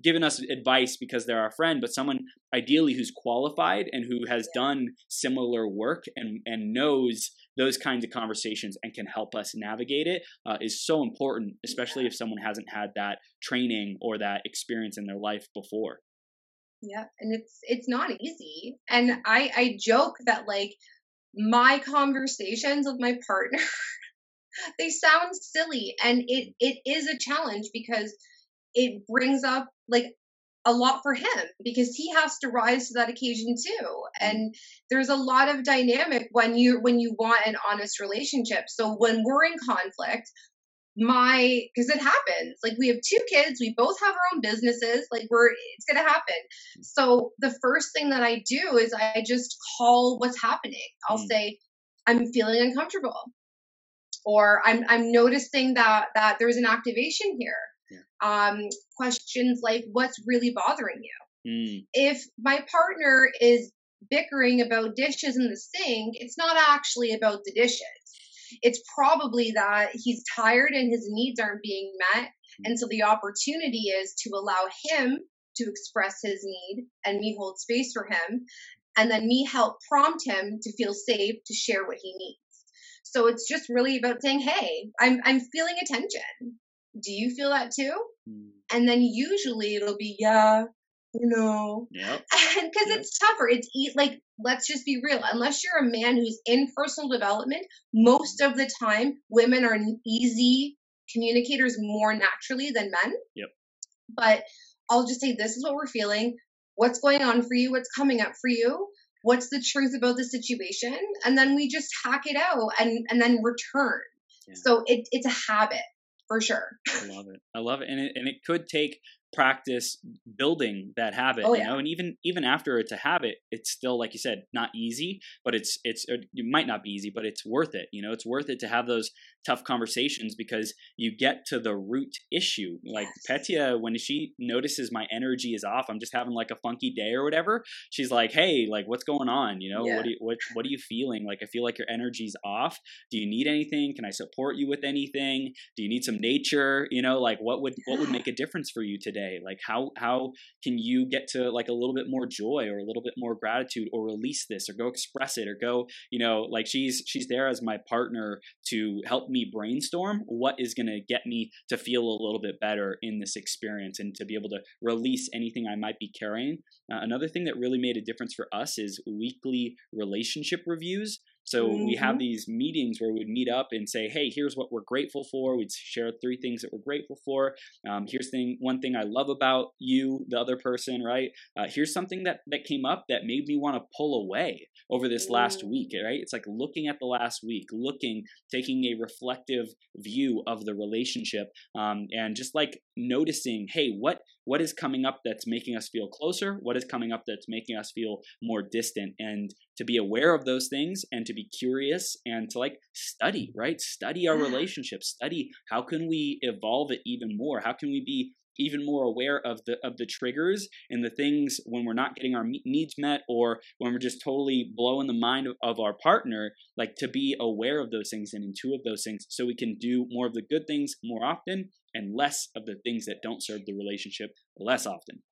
Speaker 1: giving us advice because they're our friend but someone ideally who's qualified and who has yeah. done similar work and and knows those kinds of conversations and can help us navigate it uh, is so important especially yeah. if someone hasn't had that training or that experience in their life before
Speaker 2: yeah and it's it's not easy and i i joke that like my conversations with my partner they sound silly and it it is a challenge because it brings up like a lot for him because he has to rise to that occasion too. And there's a lot of dynamic when you when you want an honest relationship. So when we're in conflict my because it happens like we have two kids we both have our own businesses like we're it's gonna happen. So the first thing that i do is i just call what's happening. I'll mm. say i'm feeling uncomfortable or i'm i'm noticing that that there's an activation here yeah. um questions like what's really bothering you mm. if my partner is bickering about dishes in the sink it's not actually about the dishes it's probably that he's tired and his needs aren't being met. And so the opportunity is to allow him to express his need and me hold space for him. And then me help prompt him to feel safe to share what he needs. So it's just really about saying, Hey, I'm, I'm feeling attention. Do you feel that too? Mm. And then usually it'll be, Yeah, you know. Yep. Because yep. it's tougher. It's eat like let's just be real. Unless you're a man who's in personal development, most of the time women are easy communicators more naturally than men.
Speaker 1: Yep.
Speaker 2: But I'll just say this is what we're feeling. What's going on for you? What's coming up for you? What's the truth about the situation? And then we just hack it out and and then return. Yeah. So it, it's a habit for sure.
Speaker 1: I love it. I love it. And it, and it could take practice building that habit oh, yeah. you know and even even after it's a habit it's still like you said not easy but it's it's uh, it might not be easy but it's worth it you know it's worth it to have those tough conversations because you get to the root issue. Like yes. Petya when she notices my energy is off I'm just having like a funky day or whatever she's like hey like what's going on? You know yeah. what do you, what what are you feeling? Like I feel like your energy's off. Do you need anything? Can I support you with anything? Do you need some nature? You know like what would what would make a difference for you today today like how how can you get to like a little bit more joy or a little bit more gratitude or release this or go express it or go you know like she's she's there as my partner to help me brainstorm what is going to get me to feel a little bit better in this experience and to be able to release anything i might be carrying. Uh, another thing that really made a difference for us is weekly relationship reviews so mm-hmm. we have mm-hmm. these meetings where we'd meet up and say, "Hey, here's what we're grateful for." We'd share three things that we're grateful for. Um, here's thing one thing I love about you, the other person, right? Uh, here's something that that came up that made me want to pull away over this last mm. week, right? It's like looking at the last week, looking, taking a reflective view of the relationship, um, and just like noticing, hey, what what is coming up that's making us feel closer? What is coming up that's making us feel more distant? And to be aware of those things and to be curious and to like study, right? Study our relationship, study how can we evolve it even more? How can we be even more aware of the of the triggers and the things when we're not getting our needs met or when we're just totally blowing the mind of, of, our partner like to be aware of those things and intuitive those things so we can do more of the good things more often and less of the things that don't serve the relationship less often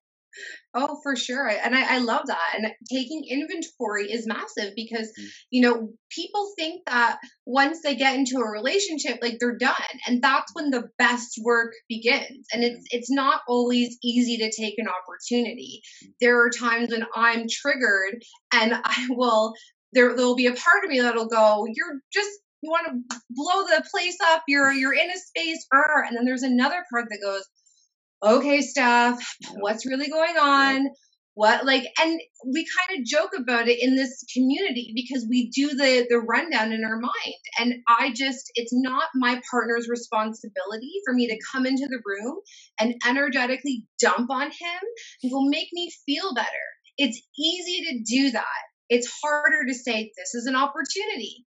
Speaker 2: Oh, for sure. And I, I, love that. And taking inventory is massive because, mm. you know, people think that once they get into a relationship, like they're done. And that's when the best work begins. And it's it's not always easy to take an opportunity. Mm. There are times when I'm triggered and I will there there'll be a part of me that'll go, You're just you want to blow the place up, you're you're in a space, and then there's another part that goes, okay, Steph, what's really going on? what like and we kind of joke about it in this community because we do the the rundown in our mind. And i just it's not my partner's responsibility for me to come into the room and energetically dump on him. And go make me feel better. It's easy to do that. It's harder to say this is an opportunity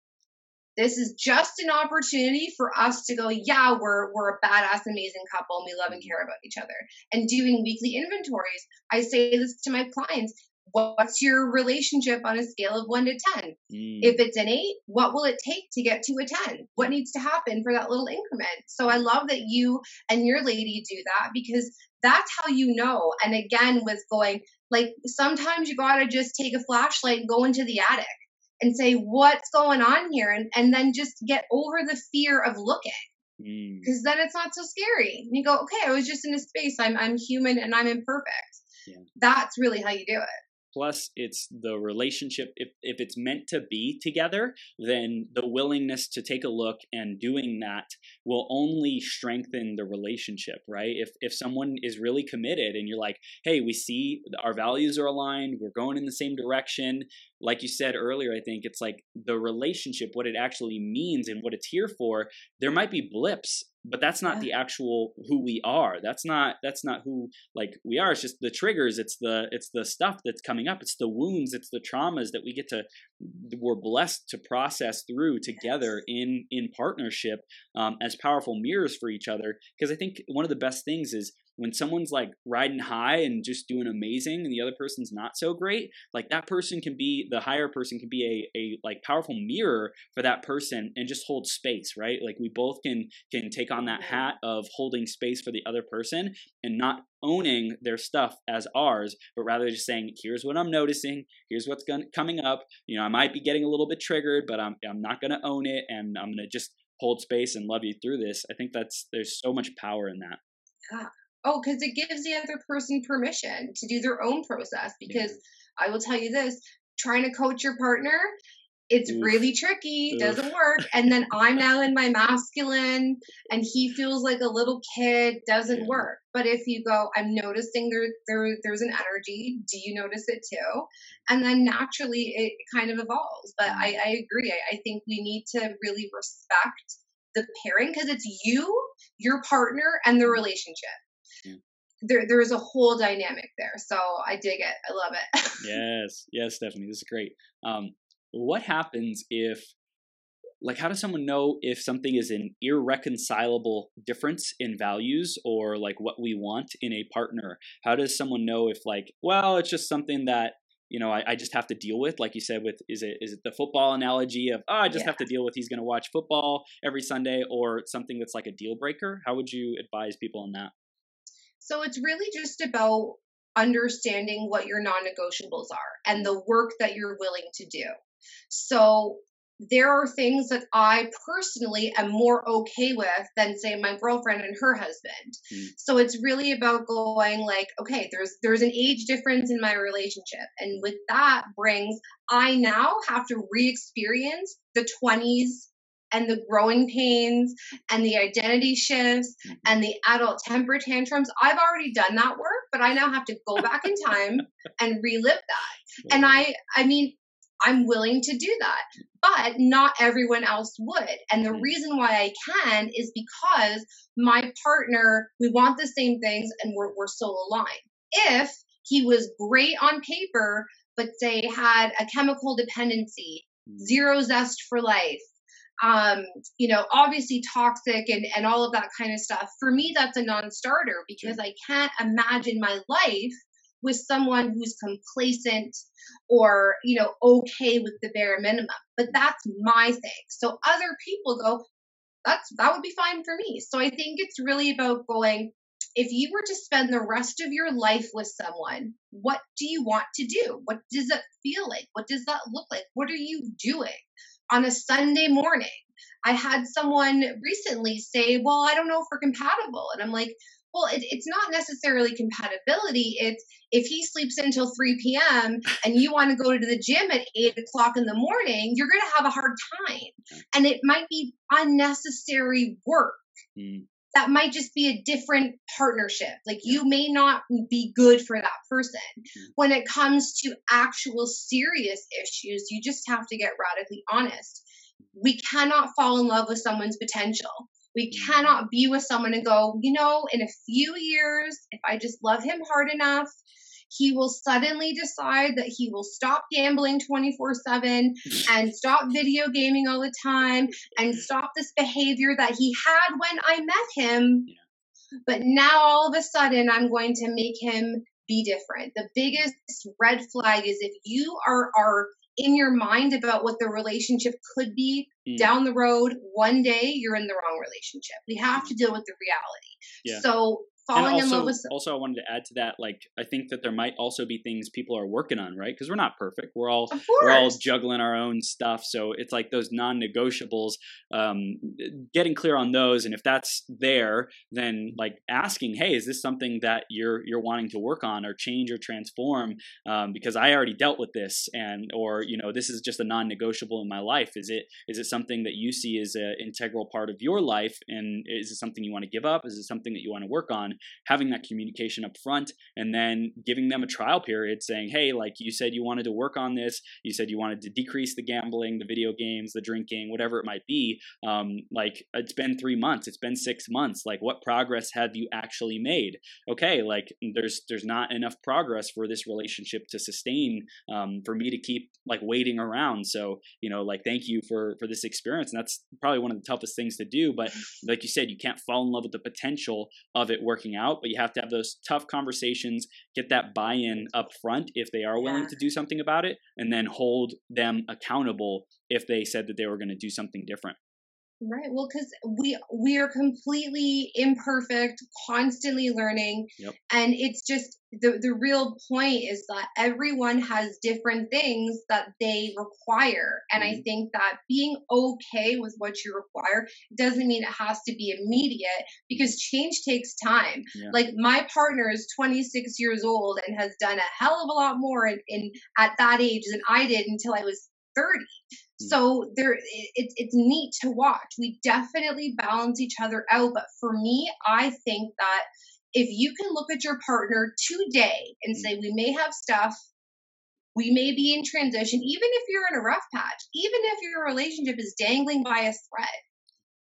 Speaker 2: this is just an opportunity for us to go, yeah, we're we're a badass, amazing couple, and we love and care about each other. And doing weekly inventories, I say this to my clients. What's your relationship on a scale of one to 10? Mm. If it's an eight, what will it take to get to a 10? What needs to happen for that little increment? So I love that you and your lady do that because that's how you know. And again, with going, like sometimes you got to just take a flashlight and go into the attic and say what's going on here? And, and then just get over the fear of looking. Because mm. then it's not so scary. And you go okay i was just in a space. I'm i'm human and i'm imperfect. Yeah. that's really how you do it
Speaker 1: plus it's the relationship if, if it's meant to be together then the willingness to take a look and doing that will only strengthen the relationship right? If if someone is really committed and you're like hey we see our values are aligned we're going in the same direction like you said earlier i think it's like the relationship what it actually means and what it's here for there might be blips but that's not yeah. the actual who we are. That's not that's not who like we are. It's just the triggers. It's the it's the stuff that's coming up. It's the wounds. It's the traumas that we get to we're blessed to process through together yes. in in partnership um, as powerful mirrors for each other. Because i think one of the best things is when someone's like riding high and just doing amazing and the other person's not so great like that person can be the higher person can be a, a like powerful mirror for that person and just hold space right? Like we both can can take on that hat of holding space for the other person and not owning their stuff as ours but rather just saying here's what i'm noticing. Here's what's going coming up. You know i might be getting a little bit triggered but i'm, I'm not going to own it and i'm going to just hold space and love you through this. I think that's there's so much power in that.
Speaker 2: Yeah Oh, because it gives the other person permission to do their own process. Because yeah. I will tell you this trying to coach your partner, it's Oof. really tricky, Oof. doesn't work. And then I'm now in my masculine and he feels like a little kid, doesn't yeah. work. But if you go, I'm noticing there, there there's an energy. Do you notice it too? And then naturally it kind of evolves. But I, mm. I agree. I, I think we need to really respect the pairing because it's you, your partner, and the relationship there there's a whole dynamic there. So I dig it. I love it.
Speaker 1: yes, yes, Stephanie, this is great. Um, what happens if like how does someone know if something is an irreconcilable difference in values or like what we want in a partner how does someone know if like well it's just something that you know I, I just have to deal with like you said with is it is it the football analogy of oh i just yeah. have to deal with he's going to watch football every sunday or something that's like a deal breaker how would you advise people on that
Speaker 2: so it's really just about understanding what your non negotiables are and the work that you're willing to do. So there are things that I personally am more okay with than say my girlfriend and her husband. Mm. So it's really about going like, okay, there's there's an age difference in my relationship. And with that brings I now have to re-experience the 20s and the growing pains and the identity shifts mm-hmm. and the adult temper tantrums. I've already done that work, but I now have to go back in time and relive that. And I I mean, I'm willing to do that. But not everyone else would. And the mm. reason why I can is because my partner, we want the same things and we're, we're so aligned. If he was great on paper, but say had a chemical dependency, mm. zero zest for life, um, you know, obviously toxic and, and all of that kind of stuff. For me, that's a non starter because I can't imagine my life with someone who's complacent or, you know, okay with the bare minimum. But that's my thing. So other people go, that's that would be fine for me. So I think it's really about going, if you were to spend the rest of your life with someone, what do you want to do? What does it feel like? What does that look like? What are you doing? On a Sunday morning. I had someone recently say, Well, I don't know if we're compatible. And I'm like, well, it, it's not necessarily compatibility. It's if he sleeps until 3 p.m. and you want to go to the gym at 8 o'clock in the morning, you're going to have a hard time. And it might be unnecessary work. Mm. That might just be a different partnership. Like you may not be good for that person. Mm-hmm. When it comes to actual serious issues, you just have to get radically honest. We cannot fall in love with someone's potential. We mm-hmm. cannot be with someone and go, you know, in a few years, if I just love him hard enough, he will suddenly decide that he will stop gambling 24 7 and stop video gaming all the time and stop this behavior that he had when I met him. But now all of a sudden, I'm going to make him be different. The biggest red flag is if you are, are in your mind about what the relationship could be mm. down the road, one day you're in the wrong relationship. We have to deal with the reality. Yeah. So falling
Speaker 1: also,
Speaker 2: in love with
Speaker 1: also i wanted to add to that like i think that there might also be things people are working on right? Because we're not perfect. We're all we're all juggling our own stuff. So it's like those non-negotiables um, getting clear on those. And if that's there then like asking hey is this something that you're you're wanting to work on or change or transform? Um, because i already dealt with this and or you know this is just a non-negotiable in my life. Is it is it something that you see as an integral part of your life? And is it something you want to give up? Is it something that you want to work on having that communication up front and then giving them a trial period saying, hey, like you said you wanted to work on this, you said you wanted to decrease the gambling, the video games, the drinking, whatever it might be. Um, like it's been three months, it's been six months. Like what progress have you actually made? Okay, like there's there's not enough progress for this relationship to sustain um, for me to keep like waiting around. So you know, like thank you for for this experience, and that's probably one of the toughest things to do. But like you said, you can't fall in love with the potential of it working working out, but you have to have those tough conversations, get that buy in up front if they are willing yeah. to do something about it, and then hold them accountable if they said that they were going to do something different.
Speaker 2: Right. Well, because we we are completely imperfect, constantly learning, yep. and it's just the the real point is that everyone has different things that they require, and mm-hmm. I think that being okay with what you require doesn't mean it has to be immediate because change takes time. Yeah. Like my partner is 26 years old and has done a hell of a lot more in, in at that age than I did until I was 30 Hmm. So there, it's it's neat to watch. We definitely balance each other out. But for me, I think that if you can look at your partner today and hmm. say, we may have stuff, we may be in transition, even if you're in a rough patch, even if your relationship is dangling by a thread.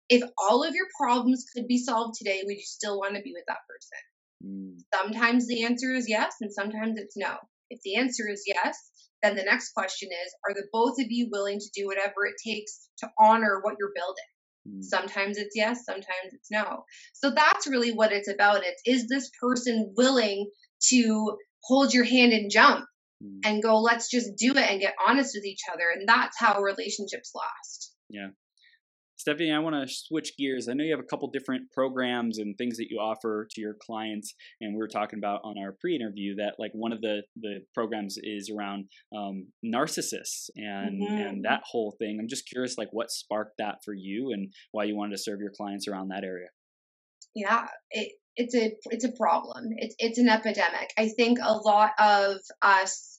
Speaker 2: If all of your problems could be solved today, would you still want to be with that person? Mm. Sometimes the answer is yes, and sometimes it's no. If the answer is yes, then the next question is are the both of you willing to do whatever it takes to honor what you're building mm. sometimes it's yes sometimes it's no so that's really what it's about it's is this person willing to hold your hand and jump mm. and go let's just do it and get honest with each other and that's how relationships last
Speaker 1: yeah Stephanie, I want to switch gears. I know you have a couple different programs and things that you offer to your clients, and we were talking about on our pre-interview that like one of the the programs is around um, narcissists and mm-hmm. and that whole thing. I'm just curious, like what sparked that for you, and why you wanted to serve your clients around that area.
Speaker 2: Yeah, it, it's a it's a problem. It's it's an epidemic. I think a lot of us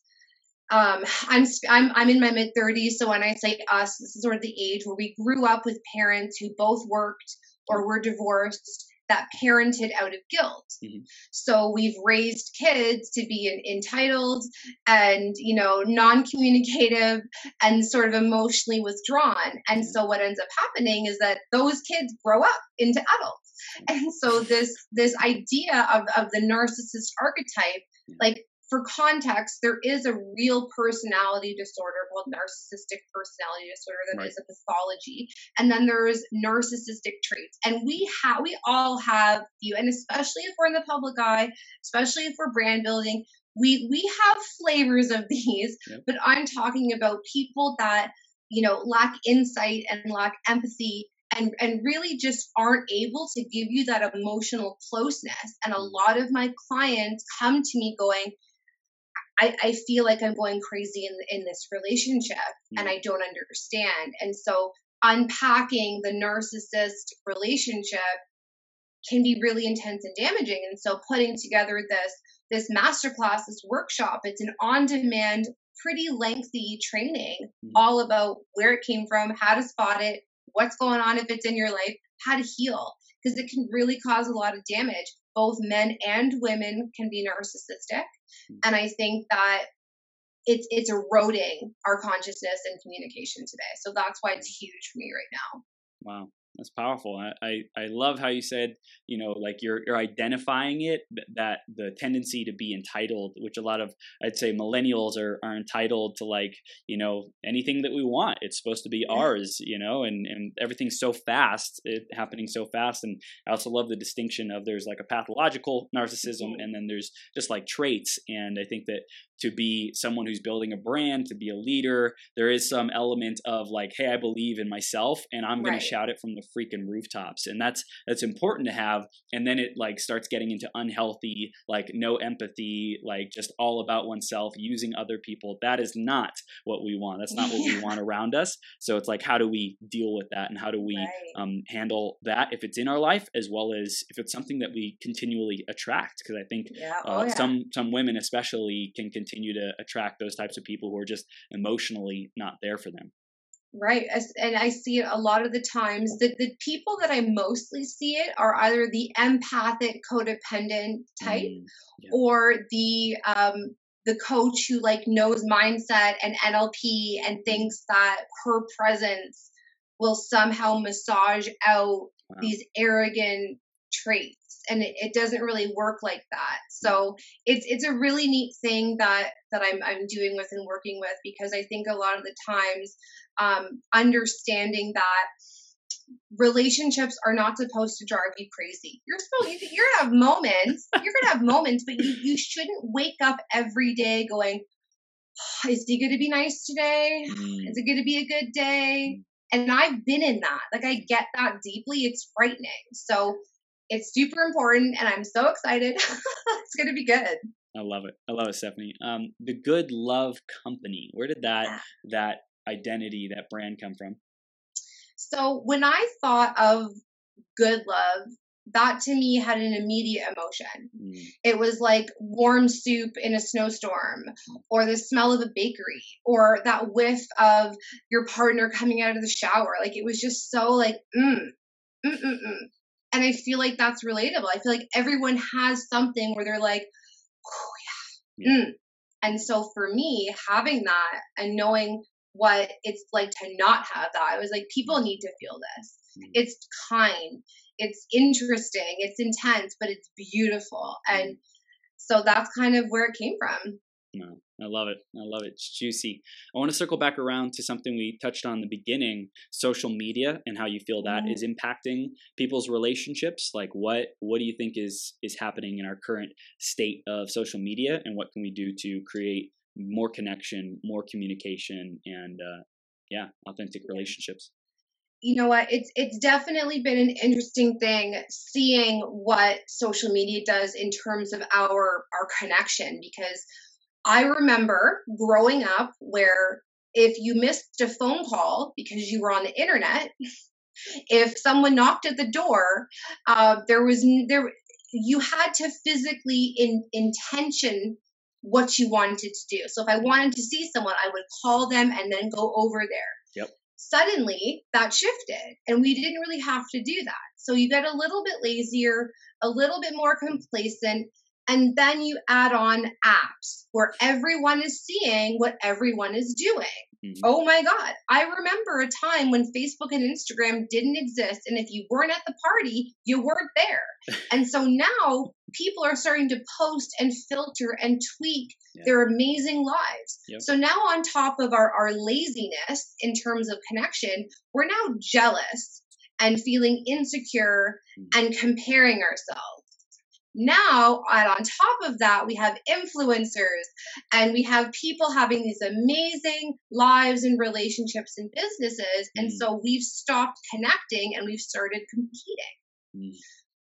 Speaker 2: um, I'm, I'm, I'm in my mid 30s. So when I say us, this is sort of the age where we grew up with parents who both worked or were divorced that parented out of guilt. Mm-hmm. So we've raised kids to be entitled and, you know, non-communicative and sort of emotionally withdrawn. And so what ends up happening is that those kids grow up into adults. And so this this idea of, of the narcissist archetype, like for context, there is a real personality disorder called narcissistic personality disorder that right. is a pathology, and then there's narcissistic traits. And we have, we all have few, and especially if we're in the public eye, especially if we're brand building, we we have flavors of these. Yep. But I'm talking about people that you know lack insight and lack empathy and and really just aren't able to give you that emotional closeness and a mm. lot of my clients come to me going I, I feel like I'm going crazy in in this relationship mm. and I don't understand. And so unpacking the narcissist relationship can be really intense and damaging. And so putting together this this masterclass, this workshop, it's an on-demand, pretty lengthy training mm. all about where it came from, how to spot it, what's going on if it's in your life, how to heal. because it can really cause a lot of damage. Both men and women can be narcissistic. Mm-hmm. And I think that it's it's eroding our consciousness and communication today. So that's why it's huge for me right now.
Speaker 1: Wow. That's powerful. I, I, I love how you said, you know, like you're you're identifying it that the tendency to be entitled, which a lot of I'd say millennials are, are entitled to like, you know, anything that we want. It's supposed to be ours, you know, and, and everything's so fast, it happening so fast. And I also love the distinction of there's like a pathological narcissism mm-hmm. and then there's just like traits. And I think that to be someone who's building a brand, to be a leader, there is some element of like, hey, I believe in myself and I'm gonna shout it from the freaking rooftops. And that's that's important to have. And then it like starts getting into unhealthy, like no empathy, like just all about oneself, using other people. That is not what we want. That's not what we want around us. So it's like how do we deal with that and how do we right. um, handle that if it's in our life as well as if it's something that we continually attract? Because I think yeah. Uh, oh, yeah. some some women especially can continue continue to attract those types of people who are just emotionally not there for them.
Speaker 2: Right. And I see it a lot of the times. that the people that I mostly see it are either the empathic codependent type mm, yeah. or the um, the coach who like knows mindset and NLP and mm. thinks that her presence will somehow massage out wow. these arrogant traits and it, it, doesn't really work like that so it's it's a really neat thing that that I'm, I'm doing with and working with because i think a lot of the times um, understanding that relationships are not supposed to drive you crazy you're supposed you're gonna have moments you're gonna have moments but you, you shouldn't wake up every day going oh, is he gonna be nice today mm. is it gonna be a good day and I've been in that. Like I get that deeply. It's frightening. So it's super important, and I'm so excited. it's going to be good.
Speaker 1: I love it. I love it, Stephanie. Um, the Good Love Company. Where did that yeah. that identity, that brand come from?
Speaker 2: So when I thought of Good Love, that to me had an immediate emotion. Mm. It was like warm soup in a snowstorm, or the smell of a bakery, or that whiff of your partner coming out of the shower. Like it was just so like, mm, mm, mm, mm. And I feel like that's relatable. I feel like everyone has something where they're like, oh, yeah. Mm. And so for me, having that and knowing what it's like to not have that, I was like, people need to feel this. Mm. It's kind, it's interesting, it's intense, but it's beautiful. And mm. so that's kind of where it came from.
Speaker 1: No, I love it. I love it. It's juicy. I want to circle back around to something we touched on in the beginning: social media and how you feel that mm. is impacting people's relationships. Like, what what do you think is is happening in our current state of social media, and what can we do to create more connection, more communication, and uh, yeah, authentic relationships?
Speaker 2: you know what it's it's definitely been an interesting thing seeing what social media does in terms of our our connection because I remember growing up where if you missed a phone call because you were on the internet, if someone knocked at the door, uh, there was there you had to physically in intention what you wanted to do. So if I wanted to see someone, I would call them and then go over there.
Speaker 1: Yep.
Speaker 2: Suddenly that shifted and we didn't really have to do that. So you get a little bit lazier, a little bit more complacent, and then you add on apps where everyone is seeing what everyone is doing. Mm-hmm. Oh my God. I remember a time when Facebook and Instagram didn't exist. And if you weren't at the party, you weren't there. and so now people are starting to post and filter and tweak yeah. their amazing lives. Yep. So now, on top of our, our laziness in terms of connection, we're now jealous and feeling insecure mm-hmm. and comparing ourselves. Now, and on top of that, we have influencers and we have people having these amazing lives and relationships and businesses. Mm. And so we've stopped connecting and we've started competing. Mm.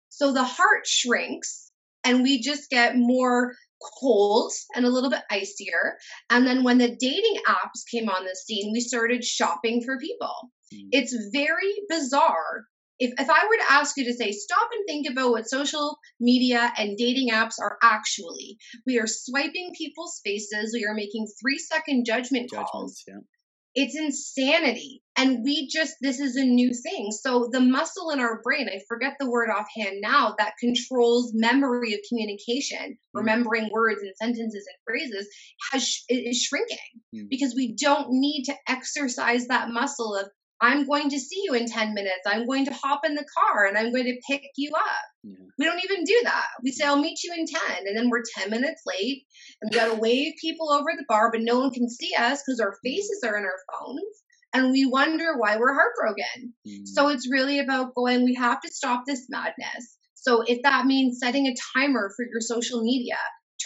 Speaker 2: So the heart shrinks and we just get more cold and a little bit icier. And then when the dating apps came on the scene, we started shopping for people. Mm. It's very bizarre if, if I were to ask you to say, stop and think about what social media and dating apps are actually, we are swiping people's faces, we are making three second judgment calls. Yeah. it's insanity. And we just, this is a new thing. So the muscle in our brain, I forget the word offhand now, that controls memory of communication, mm-hmm. remembering words and sentences and phrases, has is shrinking mm-hmm. because we don't need to exercise that muscle of I'm going to see you in 10 minutes. I'm going to hop in the car and I'm going to pick you up. Yeah. We don't even do that. We say, I'll meet you in 10. And then we're 10 minutes late and we got to wave people over the bar, but no one can see us because our faces are in our phones. And we wonder why we're heartbroken. Mm. So it's really about going, we have to stop this madness. So if that means setting a timer for your social media,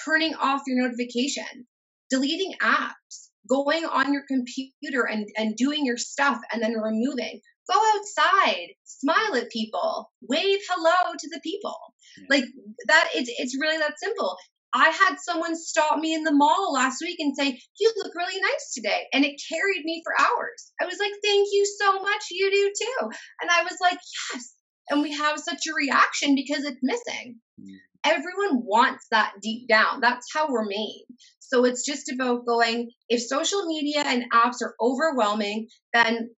Speaker 2: turning off your notifications, deleting apps, going on your computer and, and doing your stuff and then removing. Go outside, smile at people, wave hello to the people. Yeah. Like that, it's, it's really that simple. I had someone stop me in the mall last week and say, You look really nice today. And it carried me for hours. I was like, Thank you so much. You do too. And I was like, Yes. And we have such a reaction because it's missing. Mm. Everyone wants that deep down. That's how we're made. So it's just about going, if social media and apps are overwhelming, then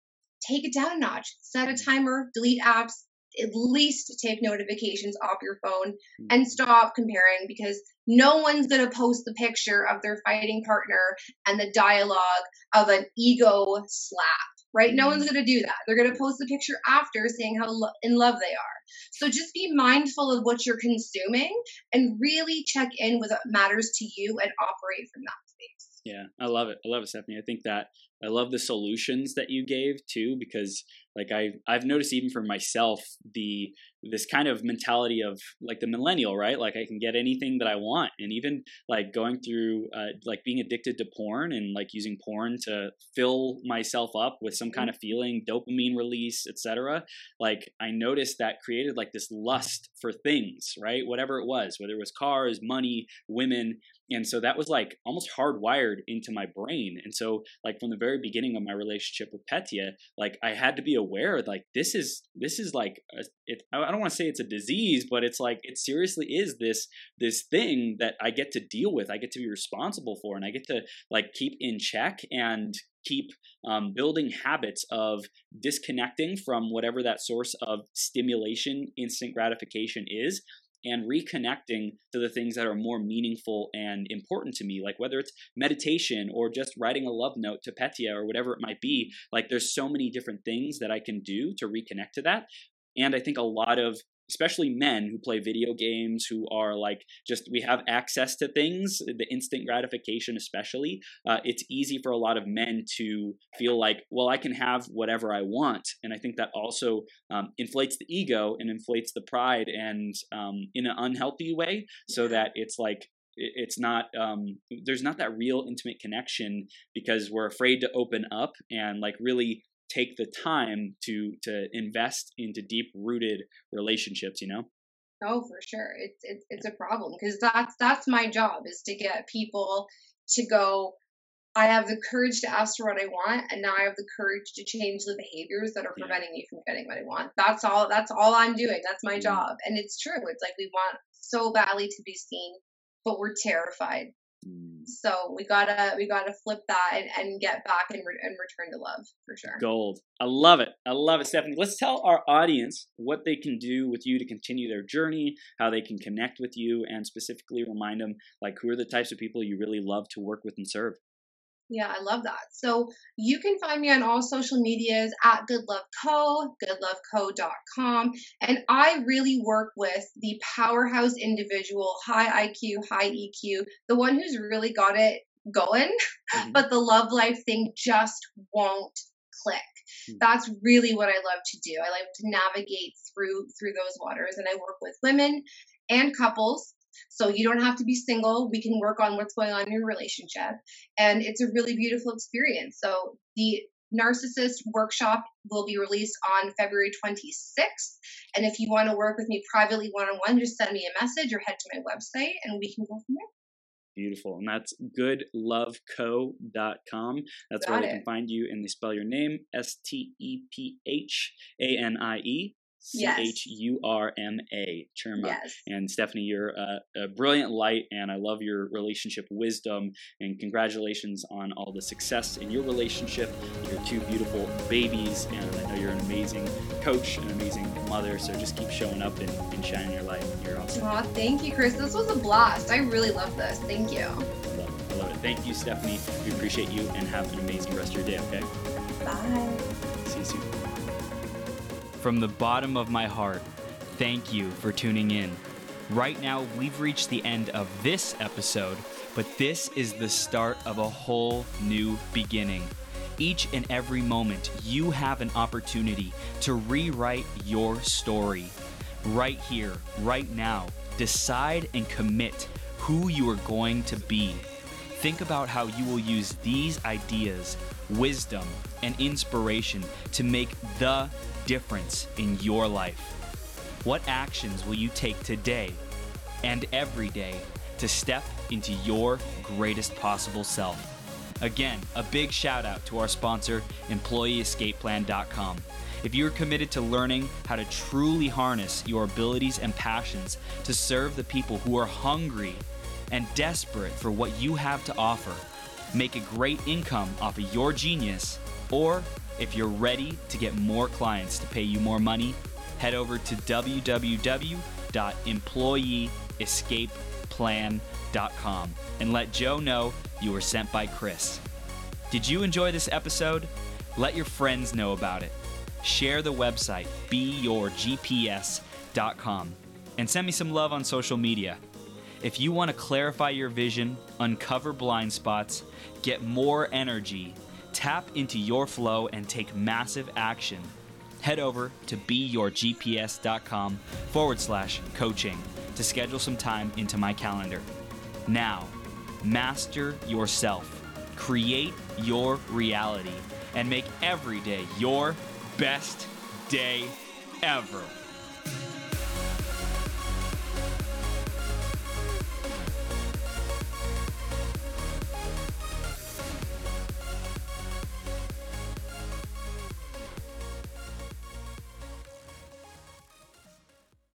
Speaker 2: take it down a notch. Set a timer, delete apps, at least take notifications off your phone and mm-hmm. stop comparing because no one's going to post the picture of their fighting partner and the dialogue of an ego slap right? No one's mm-hmm. going to do that. They're going to post the picture after saying how lo- in love they are. So just be mindful of what you're consuming and really check in with what matters to you and operate from that space.
Speaker 1: Yeah, I love it. I love it, Stephanie. I think that I love the solutions that you gave too, because like I I've noticed even for myself the this kind of mentality of like the millennial, right? Like I can get anything that I want, and even like going through uh, like being addicted to porn and like using porn to fill myself up with some kind mm-hmm. of feeling, dopamine release, etc. Like I noticed that created like this lust for things, right? Whatever it was, whether it was cars, money, women, and so that was like almost hardwired into my brain. And so like from the very beginning of my relationship with Petya, like I had to be aware like this is this is like a, it, I don't want to say it's a disease, but it's like it seriously is this this thing that I get to deal with. I get to be responsible for, and I get to like keep in check and keep um, building habits of disconnecting from whatever that source of stimulation, instant gratification is, and reconnecting to the things that are more meaningful and important to me, like whether it's meditation or just writing a love note to Petya or whatever it might be. Like there's so many different things that I can do to reconnect to that. And I think a lot of especially men who play video games who are like just we have access to things the instant gratification especially uh, it's easy for a lot of men to feel like well i can have whatever i want. And i think that also um, inflates the ego and inflates the pride and um, in an unhealthy way so that it's like it's not um, there's not that real intimate connection because we're afraid to open up and like really take the time to to invest into deep rooted relationships you know?
Speaker 2: Oh for sure. It's it's, it's a problem because that's that's my job is to get people to go i have the courage to ask for what i want and now i have the courage to change the behaviors that are preventing yeah. me from getting what i want. That's all that's all i'm doing. That's my mm-hmm. job. And it's true. It's like we want so badly to be seen but we're terrified Mm. So we gotta we gotta flip that and, and get back and, re- and return to love for sure.
Speaker 1: Gold. I love it. I love it, Stephanie. Let's tell our audience what they can do with you to continue their journey, how they can connect with you, and specifically remind them like who are the types of people you really love to work with and serve.
Speaker 2: Yeah, I love that. So you can find me on all social medias at Good Love Co, goodloveco.com. And I really work with the powerhouse individual, high IQ, high EQ, the one who's really got it going, mm-hmm. but the love life thing just won't click. Mm-hmm. That's really what I love to do. I like to navigate through through those waters and I work with women and couples so you don't have to be single. We can work on what's going on in your relationship. And it's a really beautiful experience. So the Narcissist workshop will be released on February 26th. And if you want to work with me privately one on one, just send me a message or head to my website and we can go from there.
Speaker 1: Beautiful. And that's goodloveco.com. That's Got where they can find you and they spell your name S T E P H A N I E
Speaker 3: C H U R M A, Churma.
Speaker 2: Yes.
Speaker 3: And Stephanie, you're a, a, brilliant light, and I love your relationship wisdom. And congratulations on all the success in your relationship, your two beautiful babies. And I know you're an amazing coach, an amazing mother. So just keep showing up and, and shining your light. You're awesome.
Speaker 2: Aw, thank you, Chris. This was a blast. I really love this. Thank you.
Speaker 3: I love it. I love it. Thank you, Stephanie. We appreciate you, and have an amazing rest of your day. Okay.
Speaker 2: Bye.
Speaker 3: See you soon.
Speaker 1: From the bottom of my heart, thank you for tuning in. Right now, we've reached the end of this episode, but this is the start of a whole new beginning. Each and every moment, you have an opportunity to rewrite your story. Right here, right now, decide and commit who you are going to be. Think about how you will use these ideas, wisdom, and inspiration to make the difference in your life? What actions will you take today and every day to step into your greatest possible self? Again, a big shout out to our sponsor, EmployeeEscapePlan.com. If you're committed to learning how to truly harness your abilities and passions to serve the people who are hungry and desperate for what you have to offer, make a great income off of your genius, or if you're ready to get more clients to pay you more money, head over to www.employeeescapeplan.com and let Joe know you were sent by Chris. Did you enjoy this episode? Let your friends know about it. Share the website, beyourgps.com, and send me some love on social media. If you want to clarify your vision, uncover blind spots, get more energy, tap into your flow, and take massive action, head over to beyourgps.com forward slash coaching to schedule some time into my calendar. Now, master yourself, create your reality, and make every day your best day ever.